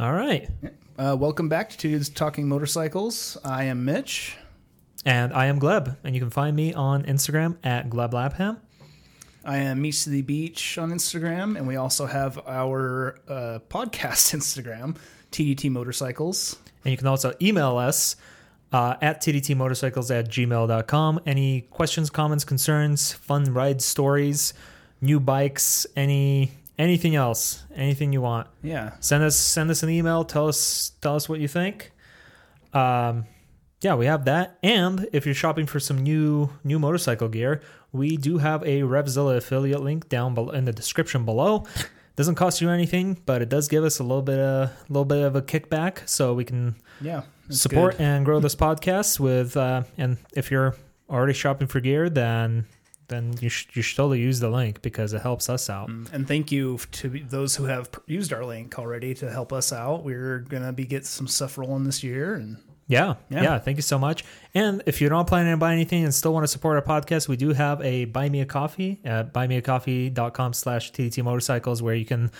All right. Uh, welcome back to Talking Motorcycles. I am Mitch. And I am Gleb, and you can find me on Instagram at GlebLapham. I am Meets to the Beach on Instagram, and we also have our uh, podcast Instagram, TDT Motorcycles. And you can also email us uh, at tdtmotorcycles at gmail.com. Any questions, comments, concerns, fun ride stories, new bikes, any anything else, anything you want. Yeah. Send us send us an email. Tell us tell us what you think. Um, yeah, we have that. And if you're shopping for some new new motorcycle gear, we do have a Revzilla affiliate link down below in the description below. Doesn't cost you anything, but it does give us a little bit of a little bit of a kickback, so we can Yeah. support good. and grow this podcast with. Uh, and if you're already shopping for gear, then then you should you should totally use the link because it helps us out. Mm, and thank you to those who have used our link already to help us out. We're going to be get some stuff rolling this year. And Yeah, Yeah. yeah, Thank you so much. And if you're not planning to buy anything and still want to support our podcast, we do have a buy me a coffee at buymeacoffee.com slash TDT motorcycles where you can,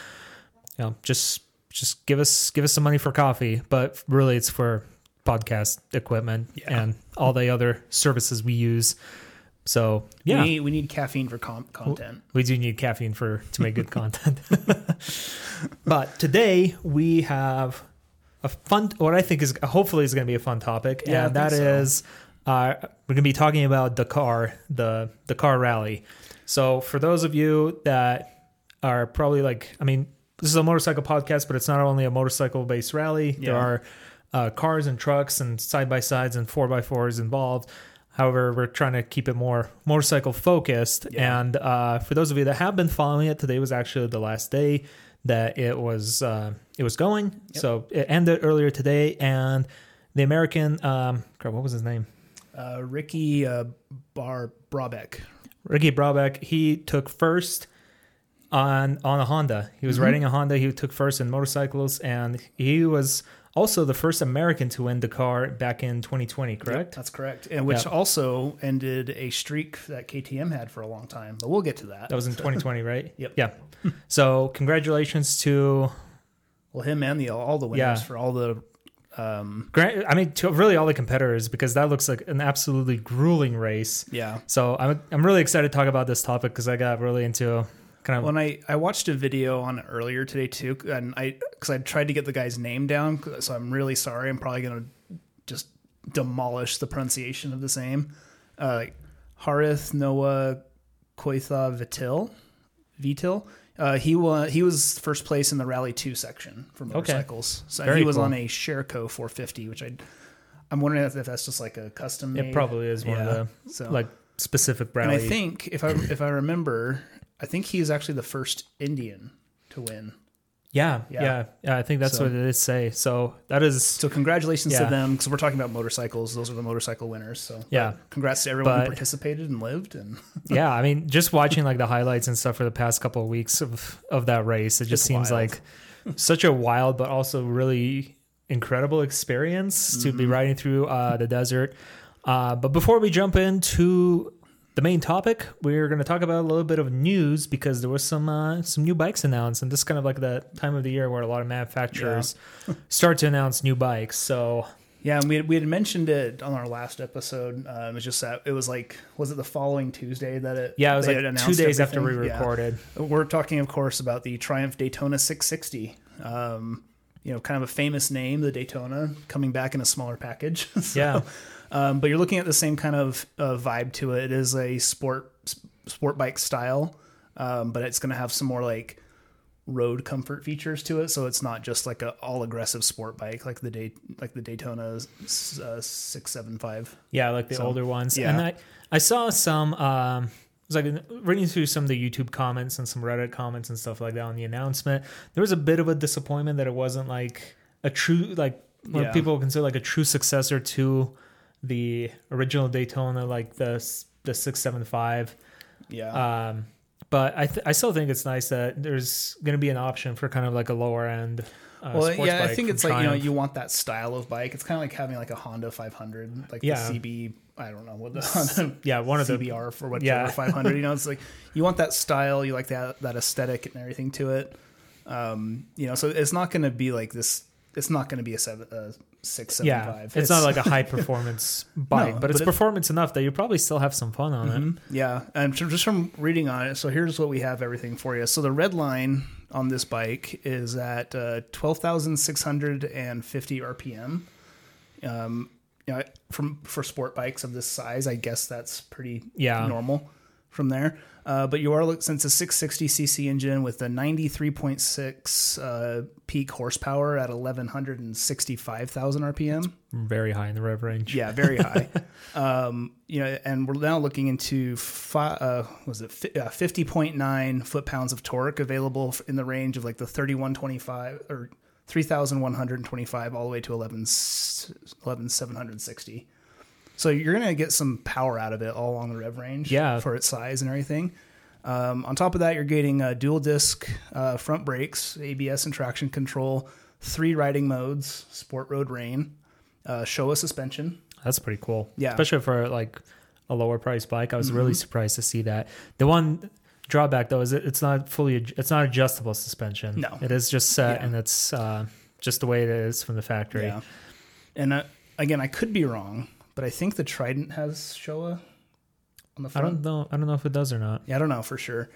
you know, just, just give us, give us some money for coffee, but really it's for podcast equipment Yeah. and all the other services we use. So yeah, we, need, we need caffeine for com- content. we do need caffeine for to make good content. but today we have a fun, what I think is hopefully is going to be a fun topic, Yeah, and that so. is uh, we're going to be talking about Dakar, the Dakar Rally. So for those of you that are probably like, I mean, this is a motorcycle podcast, but it's not only a motorcycle based rally. There are uh, cars and trucks and side by sides and four by fours involved. However, we're trying to keep it more motorcycle focused. Yeah. And uh, for those of you that have been following it, today was actually the last day that it was uh, it was going. So it ended earlier today, and the American, um, crap, what was his name? Uh, Ricky uh, Bar Brabec. Ricky Brabec. He took first on on a Honda. He was Mm-hmm. riding a Honda. He took first in motorcycles, and he was also the first American to win Dakar back in 2020. Correct? That's correct. And which Yeah. also ended a streak that KTM had for a long time. But we'll get to that. That was in 2020, right? Yep. Yeah. So congratulations to Well, him and the all the winners Yeah. for all the um Grant. I mean, to really all the competitors because that looks like an absolutely grueling race. yeah. So I'm I'm really excited to talk about this topic because I got really into kind of When I I watched a video on it earlier today too, and I because I tried to get the guy's name down, so I'm really sorry. I'm probably gonna just demolish the pronunciation of the same. Uh, Harith Noah Koitha Veettil, Veettil. Uh, he was he was first place in the Rally Two section for motorcycles. So Very he was cool. on a Sherco 450, which I I'm wondering if, that's just like a custom. it probably is one Yeah. of the So- like specific And. I think if I if I remember, I think he is actually the first Indian to win. Yeah, Yeah. yeah, yeah. I think that's So- what it is. Say so. That is So congratulations Yeah. to them because we're talking about motorcycles. Those are the motorcycle winners. So Yeah. congrats to everyone But- who participated and lived. And yeah. I mean, just watching like the highlights and stuff for the past couple of weeks of of that race, it just It's seems wild. like such a wild but also really incredible experience to be Mm-hmm. riding through uh, the desert. Uh, but before we jump into the main topic, we're going to talk about a little bit of news because there was some uh, some new bikes announced, and this is kind of like the time of the year where a lot of manufacturers start to announce new bikes. So yeah, and we had, we had mentioned it on our last episode. Um, it was just that it was like was it the following Tuesday that it yeah, it was like two days after we everything? Yeah. recorded. We're talking, of course, about the Triumph Daytona 660. Um, you know, kind of a famous name, the Daytona, coming back in a smaller package. So, Yeah. Um, but you're looking at the same kind of uh, vibe to it. It is a sport sport bike style, um, but it's going to have some more like road comfort features to it. So it's not just like a all aggressive sport bike like the day like the Daytona uh, six seven five. Yeah, like the So, older ones. yeah. And I, I saw some um was like reading through some of the YouTube comments and some Reddit comments and stuff like that on the announcement. There was a bit of a disappointment that it wasn't like a true like what Yeah. people consider like a true successor to the original Daytona, like the the six seven five. Yeah. Um, but I th- I still think it's nice that there's going to be an option for kind of like a lower end. Uh, well, yeah, I think it's like you know you want that style of bike. It's kind of like having like a Honda 500, like Yeah. the CB. I don't know what the Honda yeah one of the CBR for whatever Yeah. 500. You know, it's like you want that style, you like that that aesthetic and everything to it. Um, you know, so it's not going to be like this it's not going to be a seven, uh, six seven Yeah, five. it's, not like a high performance bike, No, but it's but it- performance enough that you probably still have some fun on it. Mhm. Yeah, and just from reading on it, so here's what we have everything for you. So the red line on this bike is at uh, twelve thousand six hundred and fifty RPM. Um, you know, from for sport bikes of this size, I guess that's pretty Yeah. normal from there. Uh, but you are look- since a 660cc engine with a 93.6 uh, peak horsepower at 1165,000 RPM. Very high in the rev range. Yeah, very high. um, you know, and we're now looking into fi- uh, was it fi- uh, 50.9 foot pounds of torque available in the range of like the 3125 or 3,125 all the way to 11 11,760. So you're gonna get some power out of it all along the rev range. Yeah. for its size and everything. Um, on top of that, you're getting uh, dual disc uh, front brakes, ABS and traction control, three riding modes, sport road rain, uh, Showa suspension. That's pretty cool. Yeah. Especially for like a lower price bike. I was really surprised to see that. The one drawback though is it's not fully it's not adjustable suspension. No. It is just set Yeah. and it's uh, just the way it is from the factory. Yeah. And uh, again, I could be wrong, but I think the Trident has Showa on the front. I don't know I don't know if it does or not. Yeah, I don't know for sure.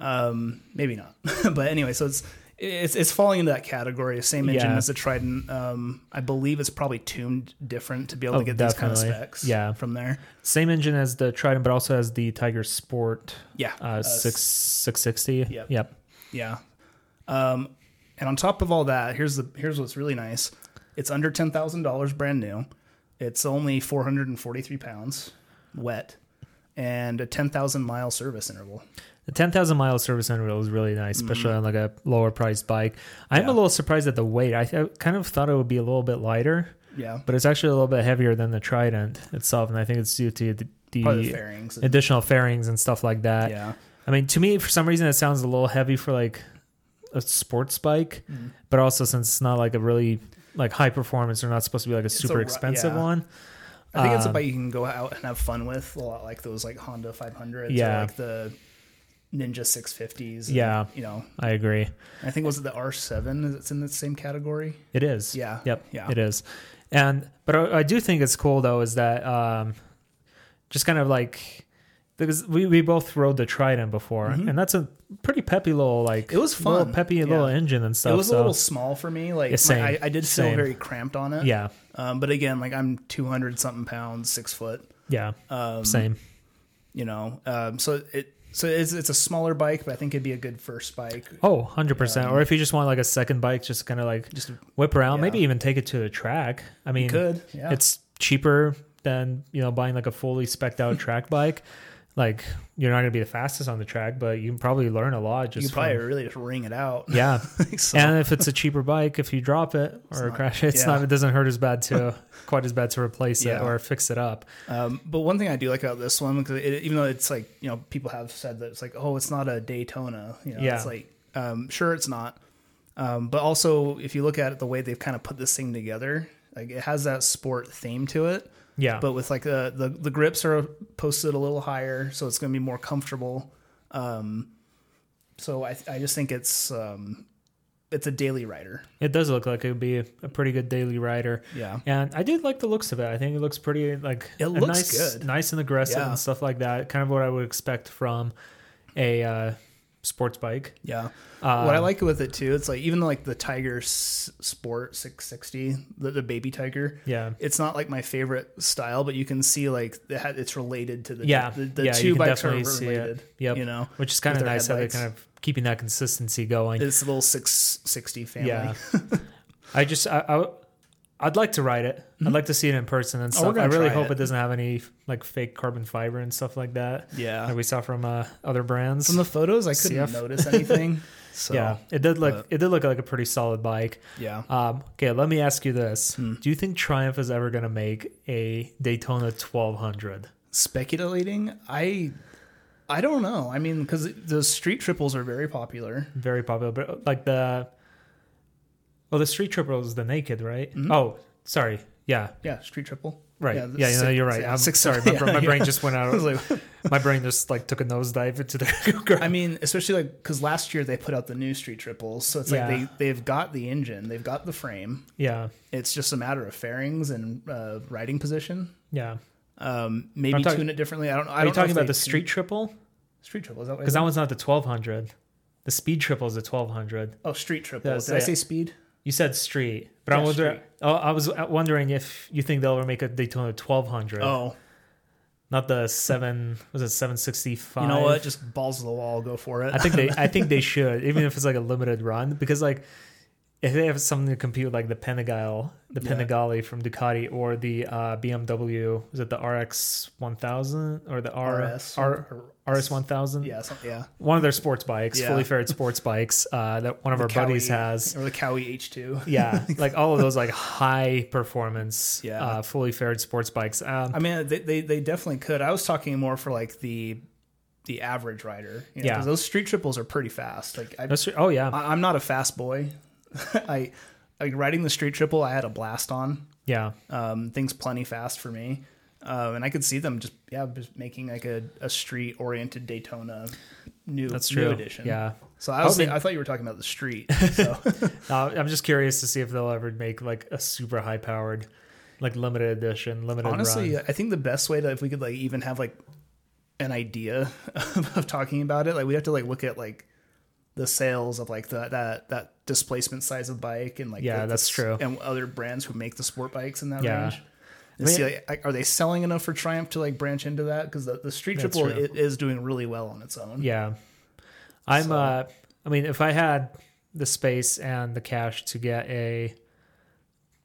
Um, maybe not. but anyway, so it's it's it's falling into that category. Same engine Yeah. as the Trident. Um, I believe it's probably tuned different to be able to Oh, get these kind of specs. Yeah. from there. Same engine as the Trident, but also has the Tiger Sport Yeah, uh, uh, six six sixty. Yep. Yep. Yeah. Um, and on top of all that, here's the here's what's really nice. It's under ten thousand dollars brand new. It's only four hundred and forty three pounds wet, and a ten thousand mile service interval. The ten thousand mile service interval is really nice, especially on like a lower priced bike. I'm Mm-hmm. Yeah. a little surprised at the weight. I, I kind of thought it would be a little bit lighter. Yeah, but it's actually a little bit heavier than the Trident itself, and I think it's due to the, the the fairings. and- additional fairings and stuff like that. yeah, I mean, to me, for some reason, it sounds a little heavy for like a sports bike, Mm-hmm. but also since it's not like a really like high performance, They're not supposed to be like a a super ru- expensive yeah. one. I think it's a Um, bike you can go out and have fun with a lot, like those like Honda 500s, Yeah. or like the Ninja 650s. and, Yeah. you know, I agree. I think was it the R7 that's in the same category. It is. Yeah. Yep. Yeah. It is. And but I, I do think it's cool though is that um, just kind of like because we, we both rode the Trident before, and that's a pretty peppy little like Mm-hmm. It was little fun. peppy Yeah. little engine and stuff. it was so, a little small for me. Like Yeah, my- I, I did feel Same. very cramped on it. yeah, Um, but again, like I'm 200 something pounds, six foot. yeah, Um, same. You know, um, so it so it's it's a smaller bike, but I think it'd be a good first bike. Oh, 100%. Or if you just want like a second bike, just kind of like Just whip around, yeah. maybe even take it to a track. I mean, good. Yeah. it's cheaper than, you know, buying like a fully specked out track bike. Like, you're not going to be the fastest on the track, but you can probably learn a lot just could probably from- really just ring it out. Yeah. So- and if it's a cheaper bike, if you drop it or not- crash it, it's yeah. not, it doesn't hurt as bad to, quite as bad to replace it or fix it up. Um, but one thing I do like about this one, because even though it's like you know people have said that it's like oh it's not a Daytona, you know, Yeah. it's like um, sure it's not, um, but also if you look at it the way they've kind of put this thing together, like it has that sport theme to it, Yeah. but with like the the, the grips are posted a little higher, so it's going to be more comfortable. Um, so I I just think it's um, it's a daily rider. it does look like it would be a, a pretty good daily rider. Yeah. And I did like the looks of it. I think it looks pretty like It looks nice, good. nice and aggressive Yeah. and stuff like that. Kind of what I would expect from a uh, sports bike. Yeah. Um, what I like with it too, it's like even like the Tiger S- Sport 660, the, the baby Tiger. Yeah. It's not like my favorite style, but you can see like it's related to the Yeah. the, the yeah, two bikes are related. Yep. You know, Which is kind of nice how they're kind of keeping that consistency going. it's a little 660 family. Yeah. I just I, I I'd like to ride it. I'd like to see it in person and Oh, stuff. I really hope it. it. doesn't have any like fake carbon fiber and stuff like that. Yeah. Like we saw from uh, other brands. From the photos, I couldn't CF. notice anything. So yeah, it did look but- it did look like a pretty solid bike. yeah. Um, okay, let me ask you this: Hmm. Do you think Triumph is ever going to make a Daytona 1200? Speculating, I I don't know. I mean, because the street triples are very popular. Very popular, but like the well, the Street Triple is the naked, right? Mm-hmm. Oh, sorry, yeah, Yeah, street triple. Right. Yeah, Yeah, the no, you're right. yeah, I'm six- sorry. My, yeah, bra- my yeah. brain just went out. like, my brain just like took a nosedive into the I mean, especially like because last year they put out the new street triples, so it's like they they've got the engine, they've got the frame. yeah, It's just a matter of fairings and uh, riding position. yeah. Um, maybe talking- tune it differently. I don't. I Are you talking about the street triple? street triple? Is that? Because that one's not the 1200. The speed triple is the 1200. oh, street triple. Yeah, Did I say speed? You said street, but I Yeah, wonder. street. Oh, I was uh, wondering if you think they'll ever make a Daytona 1200, Oh, not the seven. Was it 765? you know what? Just balls to the wall. Go for it. I think they. I think they should, even if it's like a limited run, because like if they have something to compete with, like the Panigale, the Yeah. Panigale from Ducati, or the uh, BMW, is it the RX 1000 or the R, RS. R, RS 1000? yeah, yeah. One of their sports bikes, Yeah. fully faired sports bikes uh, that one of The our buddies has. or the Kawi H two. Yeah, like all of those like high performance, Yeah. uh, fully faired sports bikes. Um, I mean, they, they they definitely could. I was talking more for like the the average rider. You know, Yeah. those street triples are pretty fast. Like I, oh yeah, I- I'm not a fast boy. I like riding the street triple. I had a blast on. yeah, Um, things plenty fast for me, um, and I could see them just yeah, just making like a, a street oriented Daytona new that's new true. edition. Yeah, So I was I thought you were talking about the street. So I'm just curious to see if they'll ever make like a super high powered, like limited edition, limited honestly, run. I think the best way to if we could like even have like an idea of, of talking about it, like we have to like look at like the sales of like the, that that displacement size of bike and like Yeah, the- that's the- true. and other brands who make the sport bikes in that Yeah. range. And I mean- see, like, are they selling enough for Triumph to like branch into that? Because the, the Street Triple it is doing really well on its own. Yeah, I'm. So- uh I mean, if I had the space and the cash to get a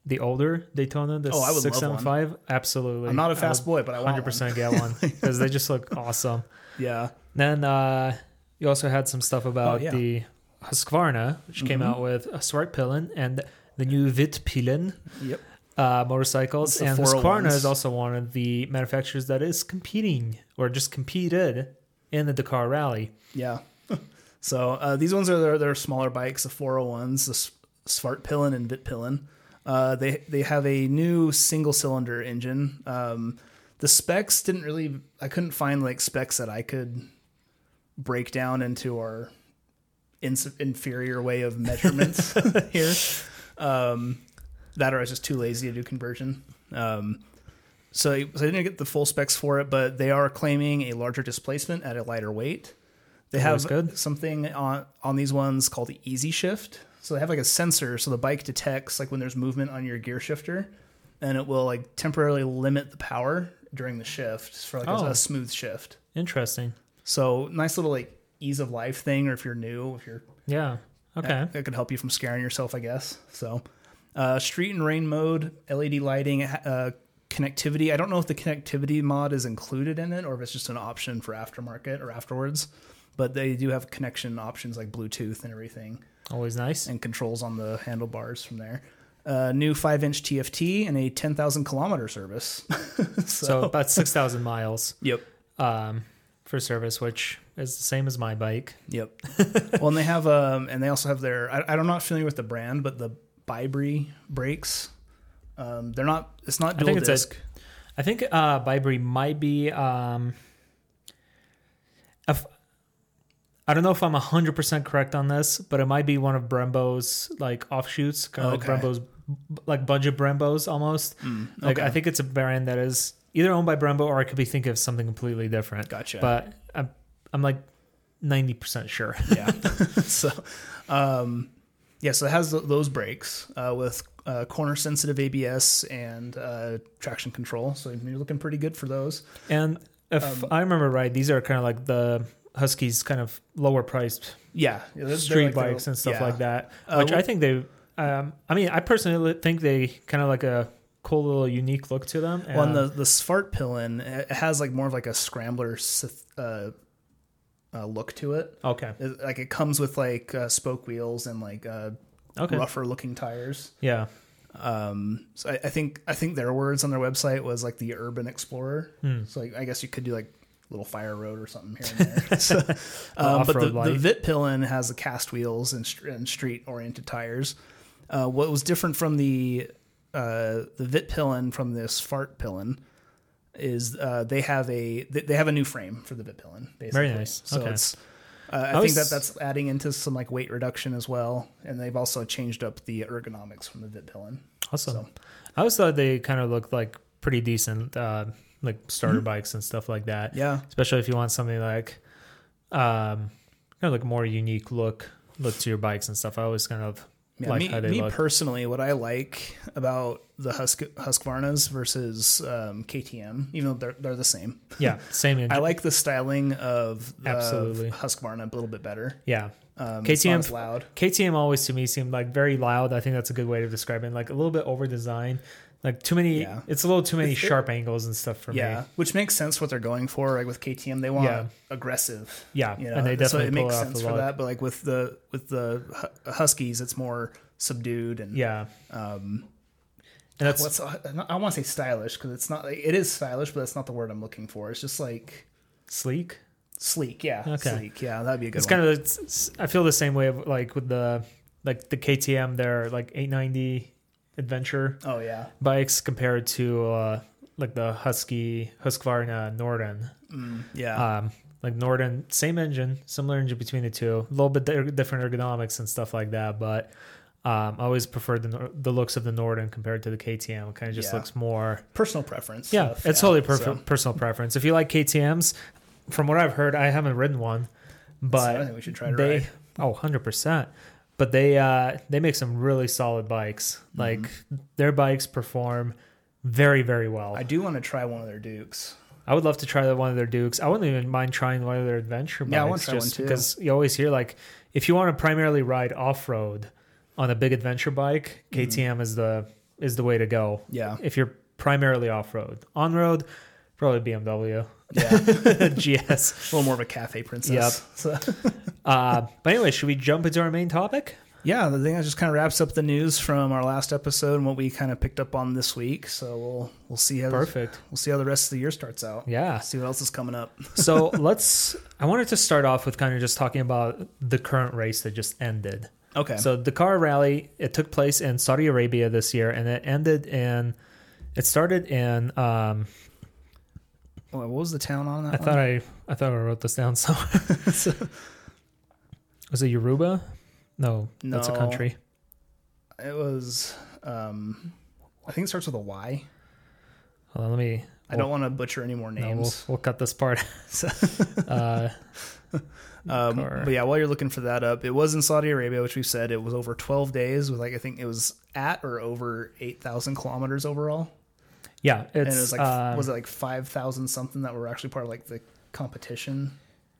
the older Daytona, the Oh, I would love six seven five, absolutely. I'm not a fast boy, but I want Hundred percent get one because they just look awesome. Yeah, Then uh, you also had some stuff about Oh, yeah. the Husqvarna, which came Mhm. out with a Svartpilen and the new Vitpilen yep. uh, motorcycles. And 401s. Husqvarna is also one of the manufacturers that is competing or just competed in the Dakar Rally. Yeah. so uh, these ones are their, their smaller bikes, the 401s, the Svartpilen and Vitpilen. Uh, they they have a new single cylinder engine. Um, the specs didn't really. I couldn't find like specs that I could break down into our ins- inferior way of measurements here. Um, that or I was just too lazy to do conversion. Um, so, so I didn't get the full specs for it, but they are claiming a larger displacement at a lighter weight. They Always have good. something on on these ones called the Easy Shift. So they have like a sensor, so the bike detects like when there's movement on your gear shifter, and it will like temporarily limit the power during the shift for like a- Oh. a, smooth shift. Interesting. So nice little like ease of life thing, or if you're new, if you're Yeah. Okay. that, that could help you from scaring yourself, I guess. So, uh, street and rain mode, LED lighting, uh, connectivity. I don't know if the connectivity mod is included in it or if it's just an option for aftermarket or afterwards. But they do have connection options like Bluetooth and everything, Always nice. and controls on the handlebars from there. Uh, new five inch TFT and a 10,000 kilometer service. So about six thousand miles Yep. um, for service, which is the same as my bike. Yep. well, and they have um, and they also have their. I, I'm not familiar with the brand, but the ByBre brakes. Um, they're not. It's not I dual think it's a- disc. I think uh, ByBre might be. Um, if, I don't know if I'm hundred percent correct on this, but it might be one of Brembo's like offshoots, kind of Okay. like Brembo's, like budget Brembos almost. Mm, Like. I think it's a brand that is either owned by Brembo or I could be thinking of something completely different. Gotcha. But I'm, I'm like ninety percent sure. yeah. so, um, yeah. So it has those brakes uh, with uh, corner sensitive ABS and uh, traction control. So you're looking pretty good for those. And if Um, I remember right, these are kind of like the Huskies kind of lower priced Yeah. yeah, street like bikes and stuff yeah. like that, Uh, which I think they. Um, I mean, I personally think they kind of like a cool little unique look to them. Well, and the the Svartpilen it has like more of like a scrambler uh, uh, look to it. okay, It- like it comes with like uh, spoke wheels and like uh, okay, rougher looking tires. yeah, Um, so I, I think I think their words on their website was like the urban explorer. Hmm. So like, I guess you could do like little fire road or something here and there. so, um, but the, light. the Vitpilen has the cast wheels and, and street oriented tires. Uh, what was different from the uh, the Vitpilen from this Fart Pillin is uh, they have a they they have a new frame for the Vitpilen. Basically. Very nice. So Okay. it's uh, I, I think was- that that's adding into some like weight reduction as well, and they've also changed up the ergonomics from the Vitpilen. Awesome. So- I always thought they kind of looked like pretty decent, uh, like starter bikes and stuff like that. Mm-hmm. Yeah, Especially if you want something like, um, kind of like more unique look look to your bikes and stuff. I always kind of Yeah, like me, me personally, what I like about the Husk Husqvarnas versus um, KTM, even though they're they're the same, yeah, same. engine. I like the styling of Absolutely. Husqvarna a little bit better. yeah. Um, KTM loud. KTM always to me seemed like very loud. I think that's a good way to describe it. Like a little bit over designed. Like too many. Yeah. It's a little too many sharp angles and stuff for Yeah, me. which makes sense what they're going for. Like with KTM, they want Yeah. aggressive. Yeah, You know, and they so definitely it makes it off sense for that. But like with the with the Huskies, it's more subdued and Yeah, Um, and that's what's I want to say stylish because it's not. Like, It is stylish, but that's not the word I'm looking for. It's just like sleek. sleek. Yeah, Okay. sleek. Yeah, that'd be a good. One. It's one. kind of. It's, I feel the same way of like with the like the KTM. They're like 890 adventure Oh yeah, bikes compared to uh, like the Husky Husqvarna Norden. mm, yeah. Um, like Norden, same engine, similar engine between the two, a little bit di- different ergonomics and stuff like that. But um, I always prefer the the looks of the Norden compared to the KTM. It kind of just Yeah. looks more. Personal preference. Yeah, stuff, it's totally so- personal preference. If you like KTM's, from what I've heard, I haven't ridden one, so but I think we should try to they ride. oh 100 percent. But they uh, they make some really solid bikes. Mm-hmm. Like their bikes perform very very well. I do want to try one of their Dukes. I would love to try one of their Dukes. I wouldn't even mind trying one of their adventure bikes. Yeah, I wanna try just one too. because you always hear like if you want to primarily ride off road on a big adventure bike, Mm-hmm. KTM is the is the way to go. Yeah, If you're primarily off road, on road, probably BMW yeah. GS. a little more of a cafe princess. Yep. So, uh, but anyway, should we jump into our main topic? yeah, the thing that just kind of wraps up the news from our last episode and what we kind of picked up on this week. So we'll we'll see how Perfect. we'll see how the rest of the year starts out. Yeah. See what else is coming up. So let's. I wanted to start off with kind of just talking about the current race that just ended. Okay. So Dakar Rally it took place in Saudi Arabia this year, and it ended in. It started in. Um, what was the town on that? I thought I I thought I wrote this down somewhere. Was it Yoruba? No, that's a country. it was. Um, I think it starts with a Y. Hold on, let me. I don't want to butcher any more No, we'll, names. we'll cut this part. uh, Um, but yeah, while you're looking for that up, it was in Saudi Arabia, which we said it was over 12 days with like I think it was at or over 8,000 kilometers overall, yeah, it's and it was like um, was it like 5,000 something that were actually part of like the competition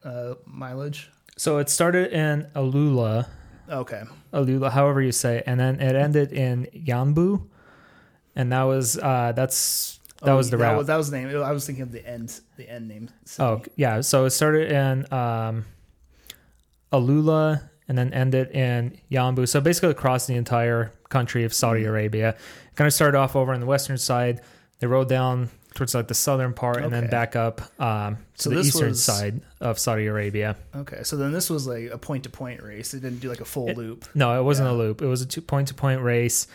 uh, mileage. so it started in Alula, Okay, Alula, however you say, it, and then it ended in Yanbu, and that was uh, that's that Oh, was the that route. Was, that was the name. I was thinking of the end, the end name. Oh yeah, so it started in um, Alula and then ended in Yanbu. So basically across the entire country of Saudi Mm-hmm. Arabia. Kind of started off over on the western side. They rode down towards like the southern part and then Okay. back up um, to So the this eastern was- side of Saudi Arabia. Okay, so then this was like a point to point race. They didn't do like a full loop. No, it wasn't a loop. It was a two point to point race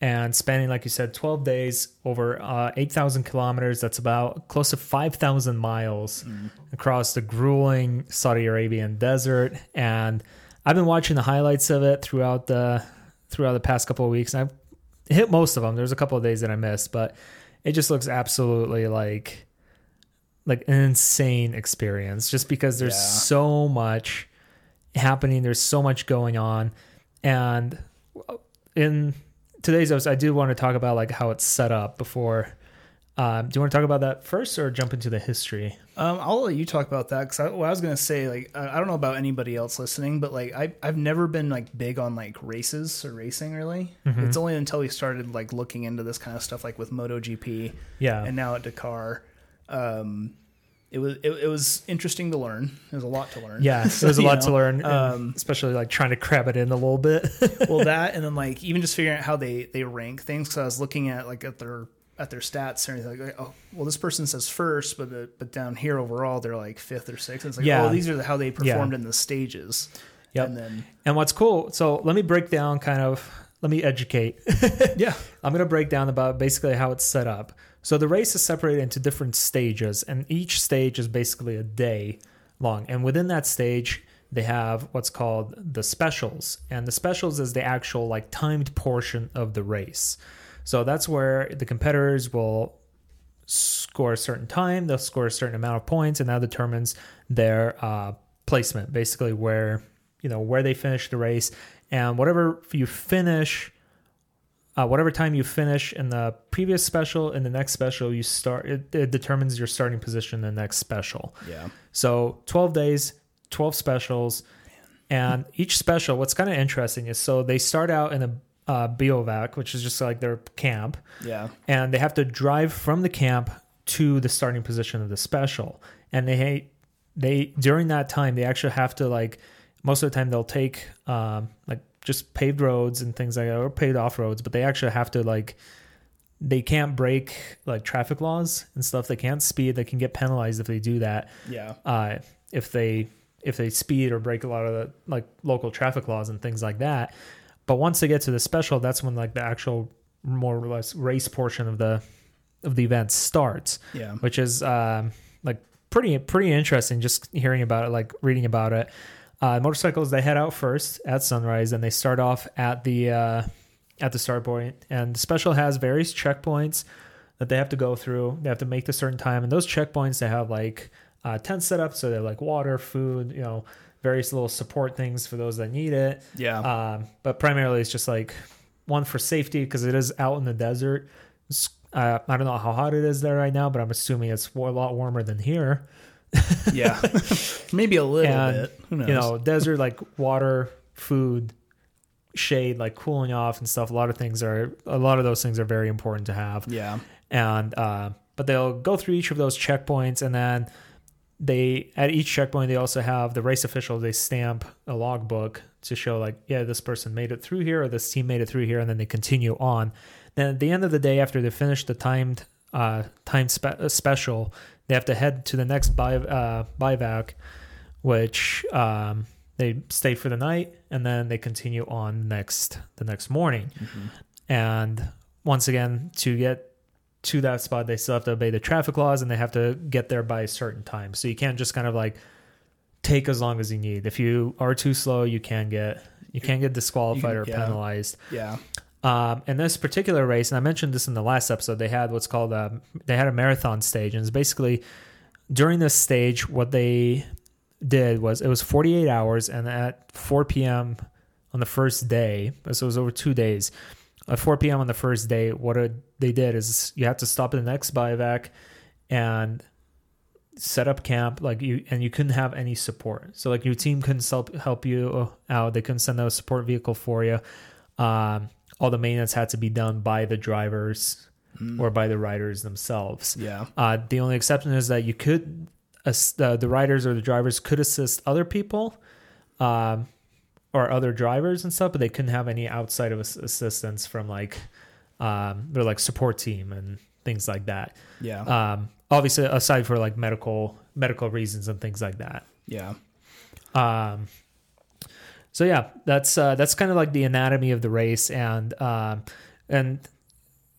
and spanning, like you said, 12 days over uh, 8,000 kilometers. That's about close to 5,000 miles across the grueling Saudi Arabian desert. And I've been watching the highlights of it throughout the throughout the past couple of weeks. And I've hit most of them. There's a couple of days that I missed, but it just looks absolutely like like an insane experience just because there's Yeah. so much happening there's so much going on and in today's episode i do want to talk about like how it's set up before um, do you want to talk about that first or jump into the history Um, I'll let you talk about that because I, what I was gonna say, like, I, I don't know about anybody else listening, but like, I I've never been like big on like races or racing really. Mm-hmm. It's only until we started like looking into this kind of stuff, like with MotoGP yeah and now at Dakar. Um, it was it, it was interesting to learn. There's a lot to learn. yeah there's a lot to learn um, especially like trying to crab it in a little bit well, that and then like even just figuring out how they they rank things. Because I was looking at like at their at their stats or anything Like, oh, well, this person says first, but the, but down here overall they're like fifth or sixth. And it's like, oh, Yeah. oh, these are the, how they performed in the stages. Yep. And then And what's cool, so let me break down kind of let me educate. Yeah. I'm going to break down about basically how it's set up. So the race is separated into different stages, and each stage is basically a day long. And within that stage, they have what's called the specials, and the specials is the actual like timed portion of the race. So that's where the competitors will score a certain time, they'll score a certain amount of points, and that determines their uh, placement, basically where you know where they finish the race, and whatever you finish uh, whatever time you finish in the previous special in the next special you start it, it determines your starting position in the next special Yeah. so 12 days 12 specials and each special what's kind of interesting is so they start out in a uh, bivouac which is just like their camp Yeah. and they have to drive from the camp to the starting position of the special and they they during that time they actually have to like most of the time they'll take um like just paved roads and things like that or paved off roads but they actually have to like they can't break like traffic laws and stuff they can't speed they can get penalized if they do that Yeah. uh, if they if they speed or break a lot of the like local traffic laws and things like that. But once they get to the special, that's when like the actual more or less race portion of the of the event starts, Yeah. which is um, like pretty pretty interesting. Just hearing about it, like reading about it. Uh, motorcycles they head out first at sunrise, and they start off at the uh, at the start point. And the special has various checkpoints that they have to go through. They have to make the certain time, and those checkpoints they have like uh, tent set up, so they're like water, food, you know, various little support things for those that need it. Yeah. Um, but primarily, it's just like one for safety because it is out in the desert. Uh, I don't know how hot it is there right now, but I'm assuming it's a lot warmer than here. yeah. Maybe a little And, bit. Who knows? You know, desert like water, food, shade, like cooling off and stuff. A lot of things are a lot of those things are very important to have. yeah. and uh, but they'll go through each of those checkpoints and then they at each checkpoint they also have the race official they stamp a logbook to show like yeah this person made it through here or this team made it through here and then they continue on. Then at the end of the day after they finish the timed uh timed spe- uh, special they have to head to the next bi- uh, bivouac which um they stay for the night and then they continue on next the next morning. And once again to get to that spot they still have to obey the traffic laws and they have to get there by a certain time so you can't just kind of like take as long as you need if you are too slow you can get you can get disqualified You or yeah. penalized Yeah. um, in this particular race, and I mentioned this in the last episode, they had what's called a they had a marathon stage, and it's basically during this stage, what they did was it was 48 hours, and at 4 p.m. on the first day, so it was over two days. At 4 p.m. on the first day, what it, they did is you had to stop at the next bivouac and set up camp like you and you couldn't have any support. So like your team couldn't help help you out. They couldn't send out a support vehicle for you. Um, all the maintenance had to be done by the drivers or by the riders themselves. Yeah. uh, the only exception is that you could uh, the riders or the drivers could assist other people um, or other drivers and stuff but they couldn't have any outside of assistance from like um, their like support team and things like that Yeah. um, obviously aside for like medical medical reasons and things like that yeah. um, so yeah that's uh, that's kind of like the anatomy of the race and um, and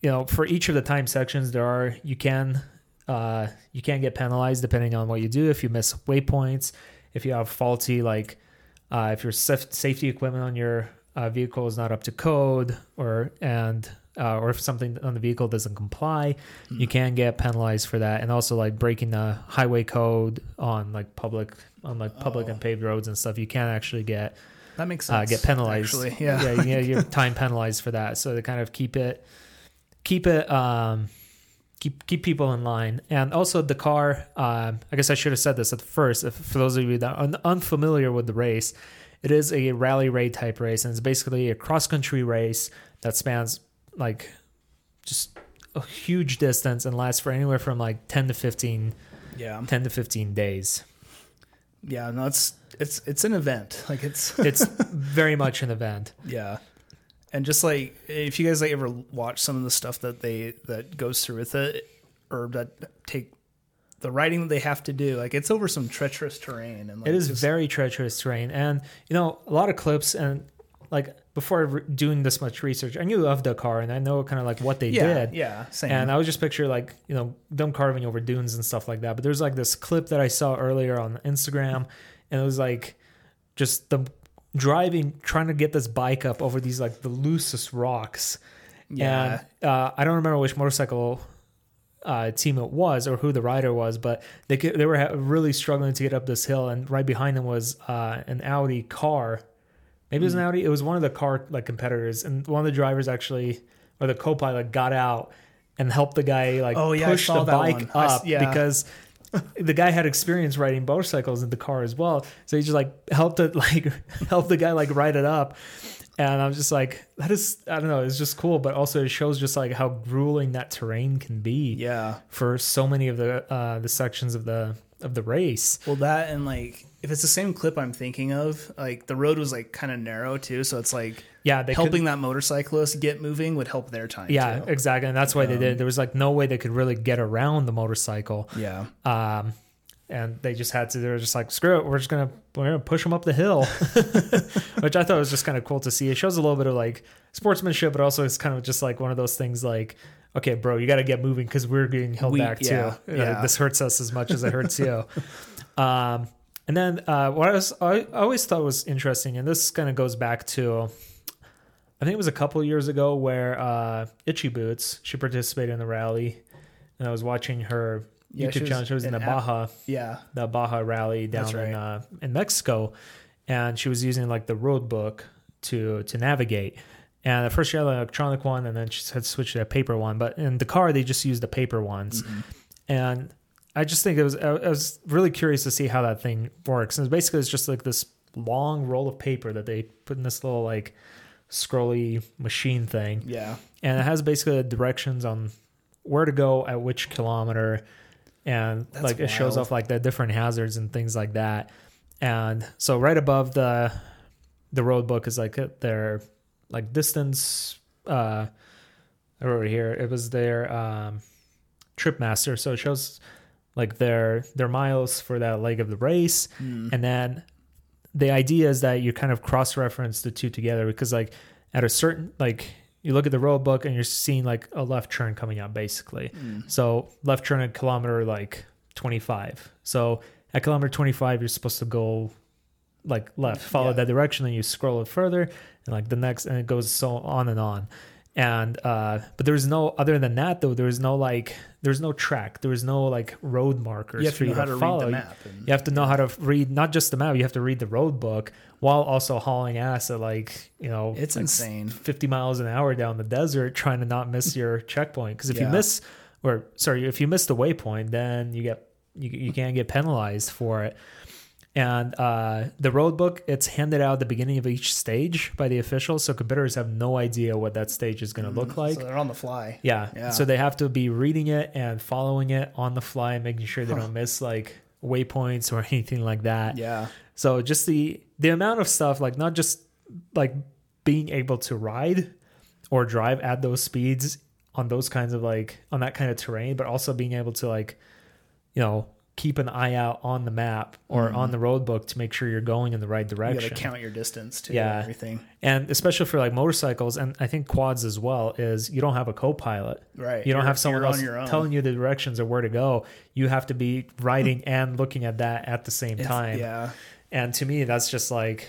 you know for each of the time sections there are you can uh, you can get penalized depending on what you do if you miss waypoints if you have faulty like uh, if your safety equipment on your uh, vehicle is not up to code or and uh, or if something on the vehicle doesn't comply you can get penalized for that and also like breaking the highway code on like public on like public Oh. and paved roads and stuff you can actually get That makes uh, sense. get penalized Actually. Yeah. yeah, yeah you're time penalized for that so they kind of keep it keep it um keep keep people in line and also Dakar um i guess i should have said this at first if, for those of you that are unfamiliar with the race it is a rally raid type race and it's basically a cross country race that spans like just a huge distance and lasts for anywhere from like 10 to 15 yeah. 10 to 15 days Yeah. No, it's it's it's an event. Like it's it's very much an event yeah. And just like if you guys like ever watch some of the stuff that they that goes through with it or that take the riding that they have to do, like it's over some treacherous terrain and like It is just- very treacherous terrain, and you know a lot of clips and like before doing this much research, I knew of Dakar and I know kind of like what they yeah, did. yeah, same. And I was just picture like, you know, them carving over dunes and stuff like that. But there's like this clip that I saw earlier on Instagram and it was like just them driving, trying to get this bike up over these like the loosest rocks. Yeah. And uh, I don't remember which motorcycle uh, team it was or who the rider was, but they could, they were ha- really struggling to get up this hill, and right behind them was uh, an Audi car. Maybe it was an Audi. It was one of the car like competitors, and one of the drivers actually, or the co-pilot, got out and helped the guy like Oh, yeah, push the bike one. I up yeah. because. the guy had experience riding motorcycles in the car as well, so he just like helped it, like helped the guy like ride it up, and I'm just like, that is, I don't know, it's just cool, but also it shows just like how grueling that terrain can be yeah. for so many of the uh, the sections of the of the race. Well, that and like if it's the same clip I'm thinking of, like the road was like kind of narrow too, so it's like Yeah, they helping Could, that motorcyclist get moving would help their time. yeah, too. exactly, and that's why they did. There was like no way they could really get around the motorcycle. yeah. Um, and they just had to. They were just like, screw it, we're just gonna we're gonna push them up the hill, which I thought was just kind of cool to see. It shows a little bit of like sportsmanship, but also it's kind of just like one of those things like. Okay, bro, you got to get moving because we're getting held We- back too. yeah, Uh, this hurts us as much as it hurts you. Um, and then uh, what I was I always thought was interesting, and this kind of goes back to I think it was a couple years ago where uh, Itchy Boots she participated in the rally, and I was watching her Yeah, she YouTube was channel. She was in the Baja Yeah. the Baja rally down right. in uh, in Mexico, and she was using like the road book to to navigate. And at first she had an electronic one, and then she had switched to a paper one. But in Dakar, they just used the paper ones. Mm-hmm. And I just think it was I I was really curious to see how that thing works. And basically, it's just like this long roll of paper that they put in this little like scrolly machine thing Yeah. and it has basically directions on where to go at which kilometer and That's like it shows off like the different hazards and things like that. And so right above the the road book is like their like distance uh over here it was their um trip master so it shows like their their miles for that leg of the race. Mm. and then the idea is that you kind of cross reference the two together because like at a certain like you look at the road book and you're seeing like a left turn coming up basically Mm. so left turn at kilometer like 25 so at kilometer 25 you're supposed to go like left follow Yeah. that direction and you scroll it further and like the next and it goes so on and on and uh but there's no other than that though there's no like there's no track. There's no like road markers You have for to know you how to follow. read the map. And, you have to know how to read not just the map you have to read the road book while also hauling ass at like you know It's like insane. 50 miles an hour down the desert trying to not miss your checkpoint. Because if you miss or sorry if you miss the waypoint then you get you, you can't get penalized for it and uh, the road book it's handed out at the beginning of each stage by the officials so competitors have no idea what that stage is going to look like so they're on the fly. yeah. Yeah. So they have to be reading it and following it on the fly, making sure they don't miss like waypoints or anything like that. Yeah. So just the the amount of stuff, like not just like being able to ride or drive at those speeds on those kinds of like on that kind of terrain, but also being able to like, you know, keep an eye out on the map or mm-hmm. on the road book to make sure you're going in the right direction. You got to count your distance too. Yeah. And everything. and especially for like motorcycles and i think quads as well is you don't have a co-pilot Right. you don't You're- have someone else your telling you the directions or where to go you have to be hmm. riding and looking at that at the same It's- time Yeah. and to me that's just like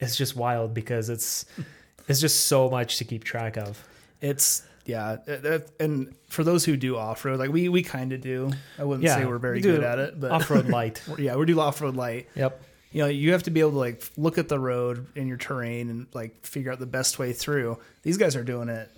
it's just wild because it's it's just so much to keep track of It's yeah, uh, it- and for those who do off road, like we we kind of do. I wouldn't Yeah, say we're very we good at it, but off-road light yeah, we do off road light. yep You know, you have to be able to like look at the road and your terrain and like figure out the best way through. These guys are doing it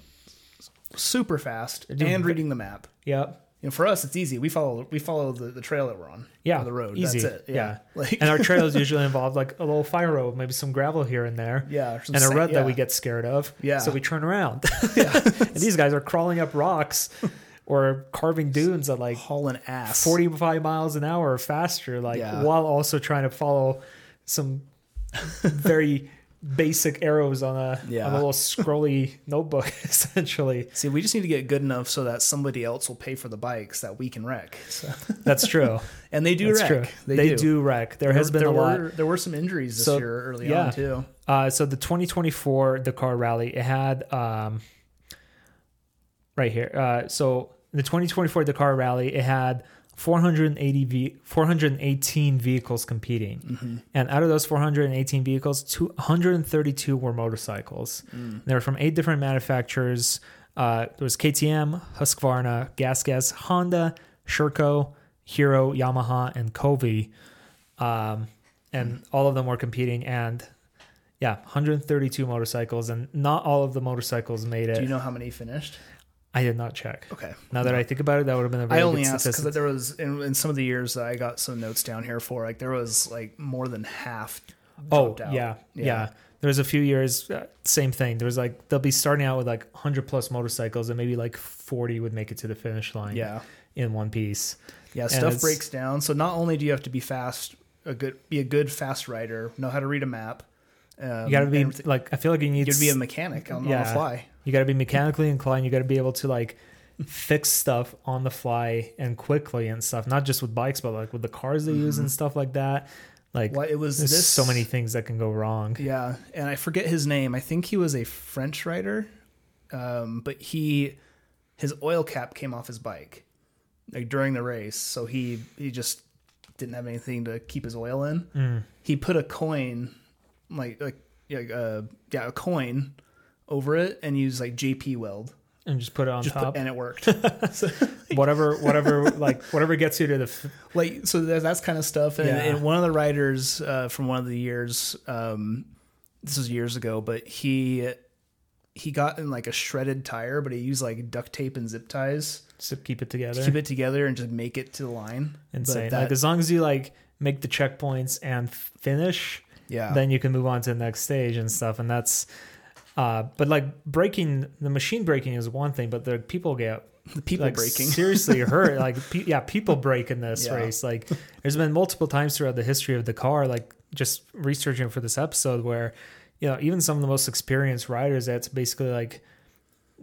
super fast and reading the map. yep You know, for us, it's easy. We follow we follow the, the trail that we're on. yeah the road. easy That's it. Yeah, like and our trails usually involve like a little fire road maybe some gravel here and there yeah, and a rut that we get scared of. Yeah. So we turn around. yeah, and these guys are crawling up rocks or carving dunes at like hauling ass. 45 miles an hour or faster, like Yeah. while also trying to follow some very basic arrows on a Yeah. on a little scrolly notebook essentially. See, we just need to get good enough so that somebody else will pay for the bikes that we can wreck. So, That's true. and they do That's wreck. true. They, They, do. do. wreck. There, has been there a lot. were, There were some injuries this So, year early yeah. on too. Uh, so the 2024 Dakar Rally, it had um, right here. Uh, so the 2024 Dakar Rally, it had 480 v- 418 vehicles competing, Mm-hmm. and out of those 418 vehicles, 232 were motorcycles. They were from eight different manufacturers. Uh, there was KTM, Husqvarna, GasGas, Honda, Sherco, Hero, Yamaha, and Kove. Um, and all of them were competing and yeah 132 motorcycles and not all of the motorcycles made it Do you know how many finished? I did not check Okay. now that i think about it that would have been a very I only good asked because there was in, in some of the years that I got some notes down here for like there was like more than half. oh out. yeah, yeah there was a few years uh, same thing there was like they'll be starting out with like 100 plus motorcycles and maybe like 40 would make it to the finish line yeah, in one piece yeah. Stuff breaks down. So not only do you have to be fast, a good, be a good fast rider, know how to read a map. Um, you gotta be like i feel like you need You'd be a mechanic on, on Yeah. the fly. You got to be mechanically inclined. You got to be able to like fix stuff on the fly and quickly and stuff. Not just with bikes, but like with the cars they use and stuff like that. Like Well, it was there's this so many things that can go wrong. Yeah, and I forget his name. I think he was a French writer, um, but he his oil cap came off his bike like during the race, so he he just didn't have anything to keep his oil in. Mm. He put a coin, like like yeah, uh, yeah, a coin over it, and use like JB Weld, And just put it on just top. put, and it worked. whatever, whatever, like whatever gets you to the. F- like so that, that's kind of stuff and, Yeah. and one of the writers uh, from one of the years um, this was years ago but he he got in like a shredded tire but he used like duct tape and zip ties to keep it together. to keep it together and just make it to the line Insane. that, like as long as you like make the checkpoints and finish, yeah then you can move on to the next stage and stuff. And that's. Uh, but like breaking the machine breaking is one thing, but the people get the people like breaking seriously hurt. Like, pe- yeah, people break in this Yeah. race. Like, there's been multiple times throughout the history of Dakar, like just researching for this episode, where you know even some of the most experienced riders, that's basically like,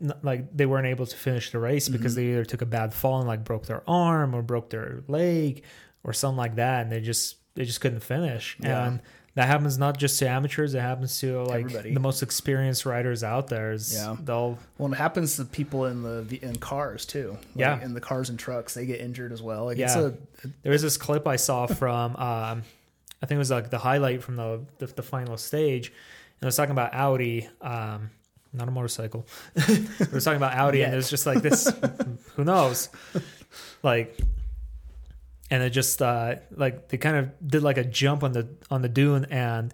n- like they weren't able to finish the race Mm-hmm. because they either took a bad fall and like broke their arm or broke their leg or something like that, and they just they just couldn't finish. Yeah. And that happens not just to amateurs; it happens to like Everybody. the most experienced riders out there. Is Yeah. they'll well it happens to people in the in cars too Like, Yeah. in the cars and trucks they get injured as well like Yeah. it's a There was this clip I saw from, um, I think it was like the highlight from the the, the final stage, and it was talking about Audi, um, not a motorcycle. it was talking about Audi, and it was just like this. who knows? Like, and it just uh, like they kind of did like a jump on the on the dune, and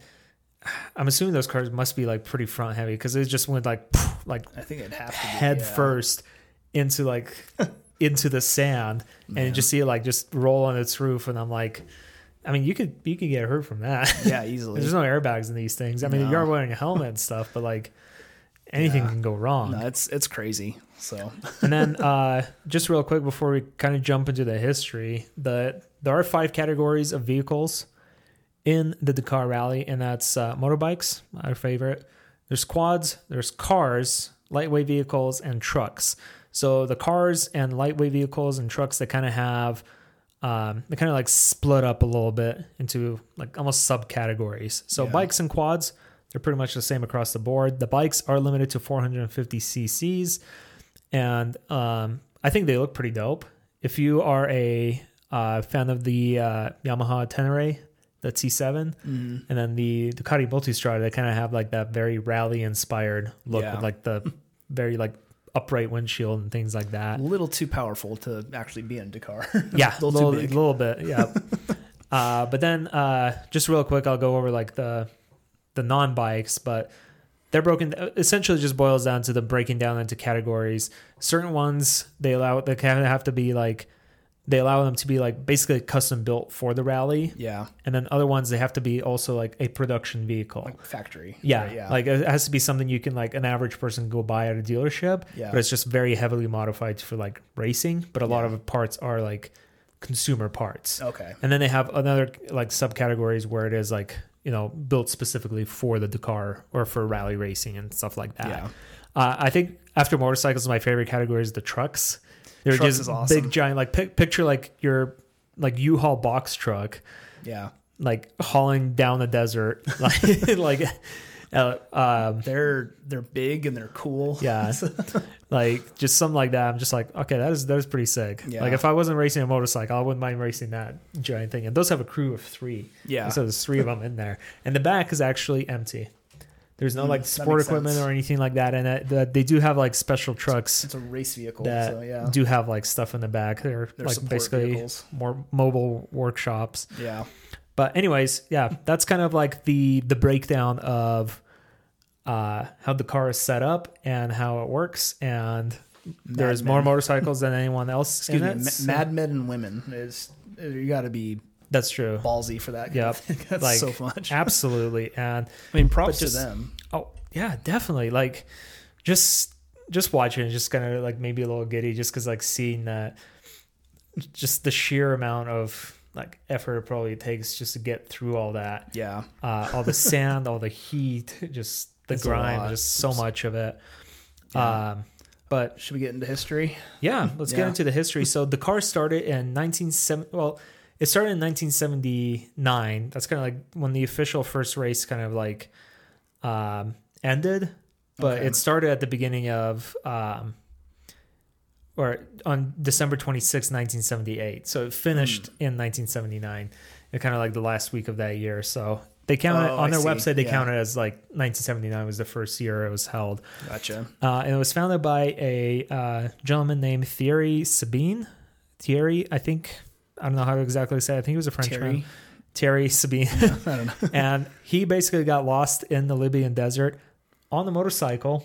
I'm assuming those cars must be like pretty front heavy because it just went like like I think it'd have to be head yeah. first into like into the sand and you just see it like just roll on its roof and i'm like i mean you could you could get hurt from that yeah easily there's no airbags in these things i mean No. you're wearing a helmet and stuff but like anything Yeah. can go wrong. No it's it's crazy so. And then uh just real quick before we kind of jump into the history the there are five categories of vehicles in the dakar rally and that's uh, motorbikes our favorite. There's quads there's cars lightweight vehicles and trucks. So the cars and lightweight vehicles and trucks that kind of have um, they kind of like split up a little bit into like almost subcategories. So Yeah. bikes and quads they're pretty much the same across the board the bikes are limited to 450 cc's and um, I think they look pretty dope. If you are a uh, fan of the uh, Yamaha Tenere, the T7, mm-hmm. and then the Ducati Multistrada, they kind of have like that very rally inspired look Yeah. with like the very like upright windshield and things like that. a little too powerful to actually be in Dakar. Yeah, a a little little, little bit. Yeah. uh, but then uh, just real quick, I'll go over like the the non bikes, but they're broken. Essentially, just boils down to the breaking down into categories. Certain ones they allow they kind of have to be like they allow them to be like basically custom built for the rally, yeah, and then other ones they have to be also like a production vehicle. like factory. Yeah, Right, yeah. like it has to be something you can like an average person go buy at a dealership. Yeah. but it's just very heavily modified for like racing. But a lot of parts are like consumer parts. okay. And then they have another like subcategories where it is like you know built specifically for the Dakar or for rally racing and stuff like that. Yeah. Uh, I think after motorcycles, my favorite category is the trucks. They're Trucks just is awesome. big, giant. Like pic- picture like your like U-Haul box truck, Yeah. like hauling down the desert, like like. Uh, um, They're they're big and they're cool. yeah, like just something like that. I'm just like, okay, that is that is pretty sick. Yeah. Like if I wasn't racing a motorcycle, I wouldn't mind racing that giant thing. And those have a crew of three. Yeah. so there's three of them in there, and the back is actually empty. There's no Mm, like sport equipment sense. or anything like that, and it, the, they do have like special trucks It's a race vehicle. that so yeah. do have like stuff in the back. They're, They're like basically vehicles. more mobile workshops. Yeah. But anyways, yeah, that's kind of like the the breakdown of uh, how Dakar is set up and how it works. And there's Mad more motorcycles than anyone else Excuse in me. it. ma- so- Mad Men and Women is you got to be That's true. ballsy for that. kind Yep. That's Like, so much. Absolutely. And I mean, props just- to them. oh yeah, definitely. Like just just watching it just kind of like maybe a little giddy just because like seeing that just the sheer amount of like effort it probably takes just to get through all that Yeah. uh, all the sand, all the heat, just the a grime, just so much of it. Yeah. Um, but Should we get into history? yeah, let's get into the history. So Dakar started in 1970. Well, it started in 1979. That's kind of like when the official first race kind of like um, ended, but Okay. it started at the beginning of. Um, or on December 26, 1978. So it finished Hmm. in 1979. Kind of like the last week of that year. So they count it Oh, on their website. They Yeah. count it as like 1979 was the first year it was held. Gotcha. Uh, and it was founded by a uh, gentleman named Thierry Sabine. Thierry, I think, I don't know how to exactly say. It. I think he was a Frenchman. Terry. Thierry Sabine, I don't know. and he basically got lost in the Libyan desert on the motorcycle.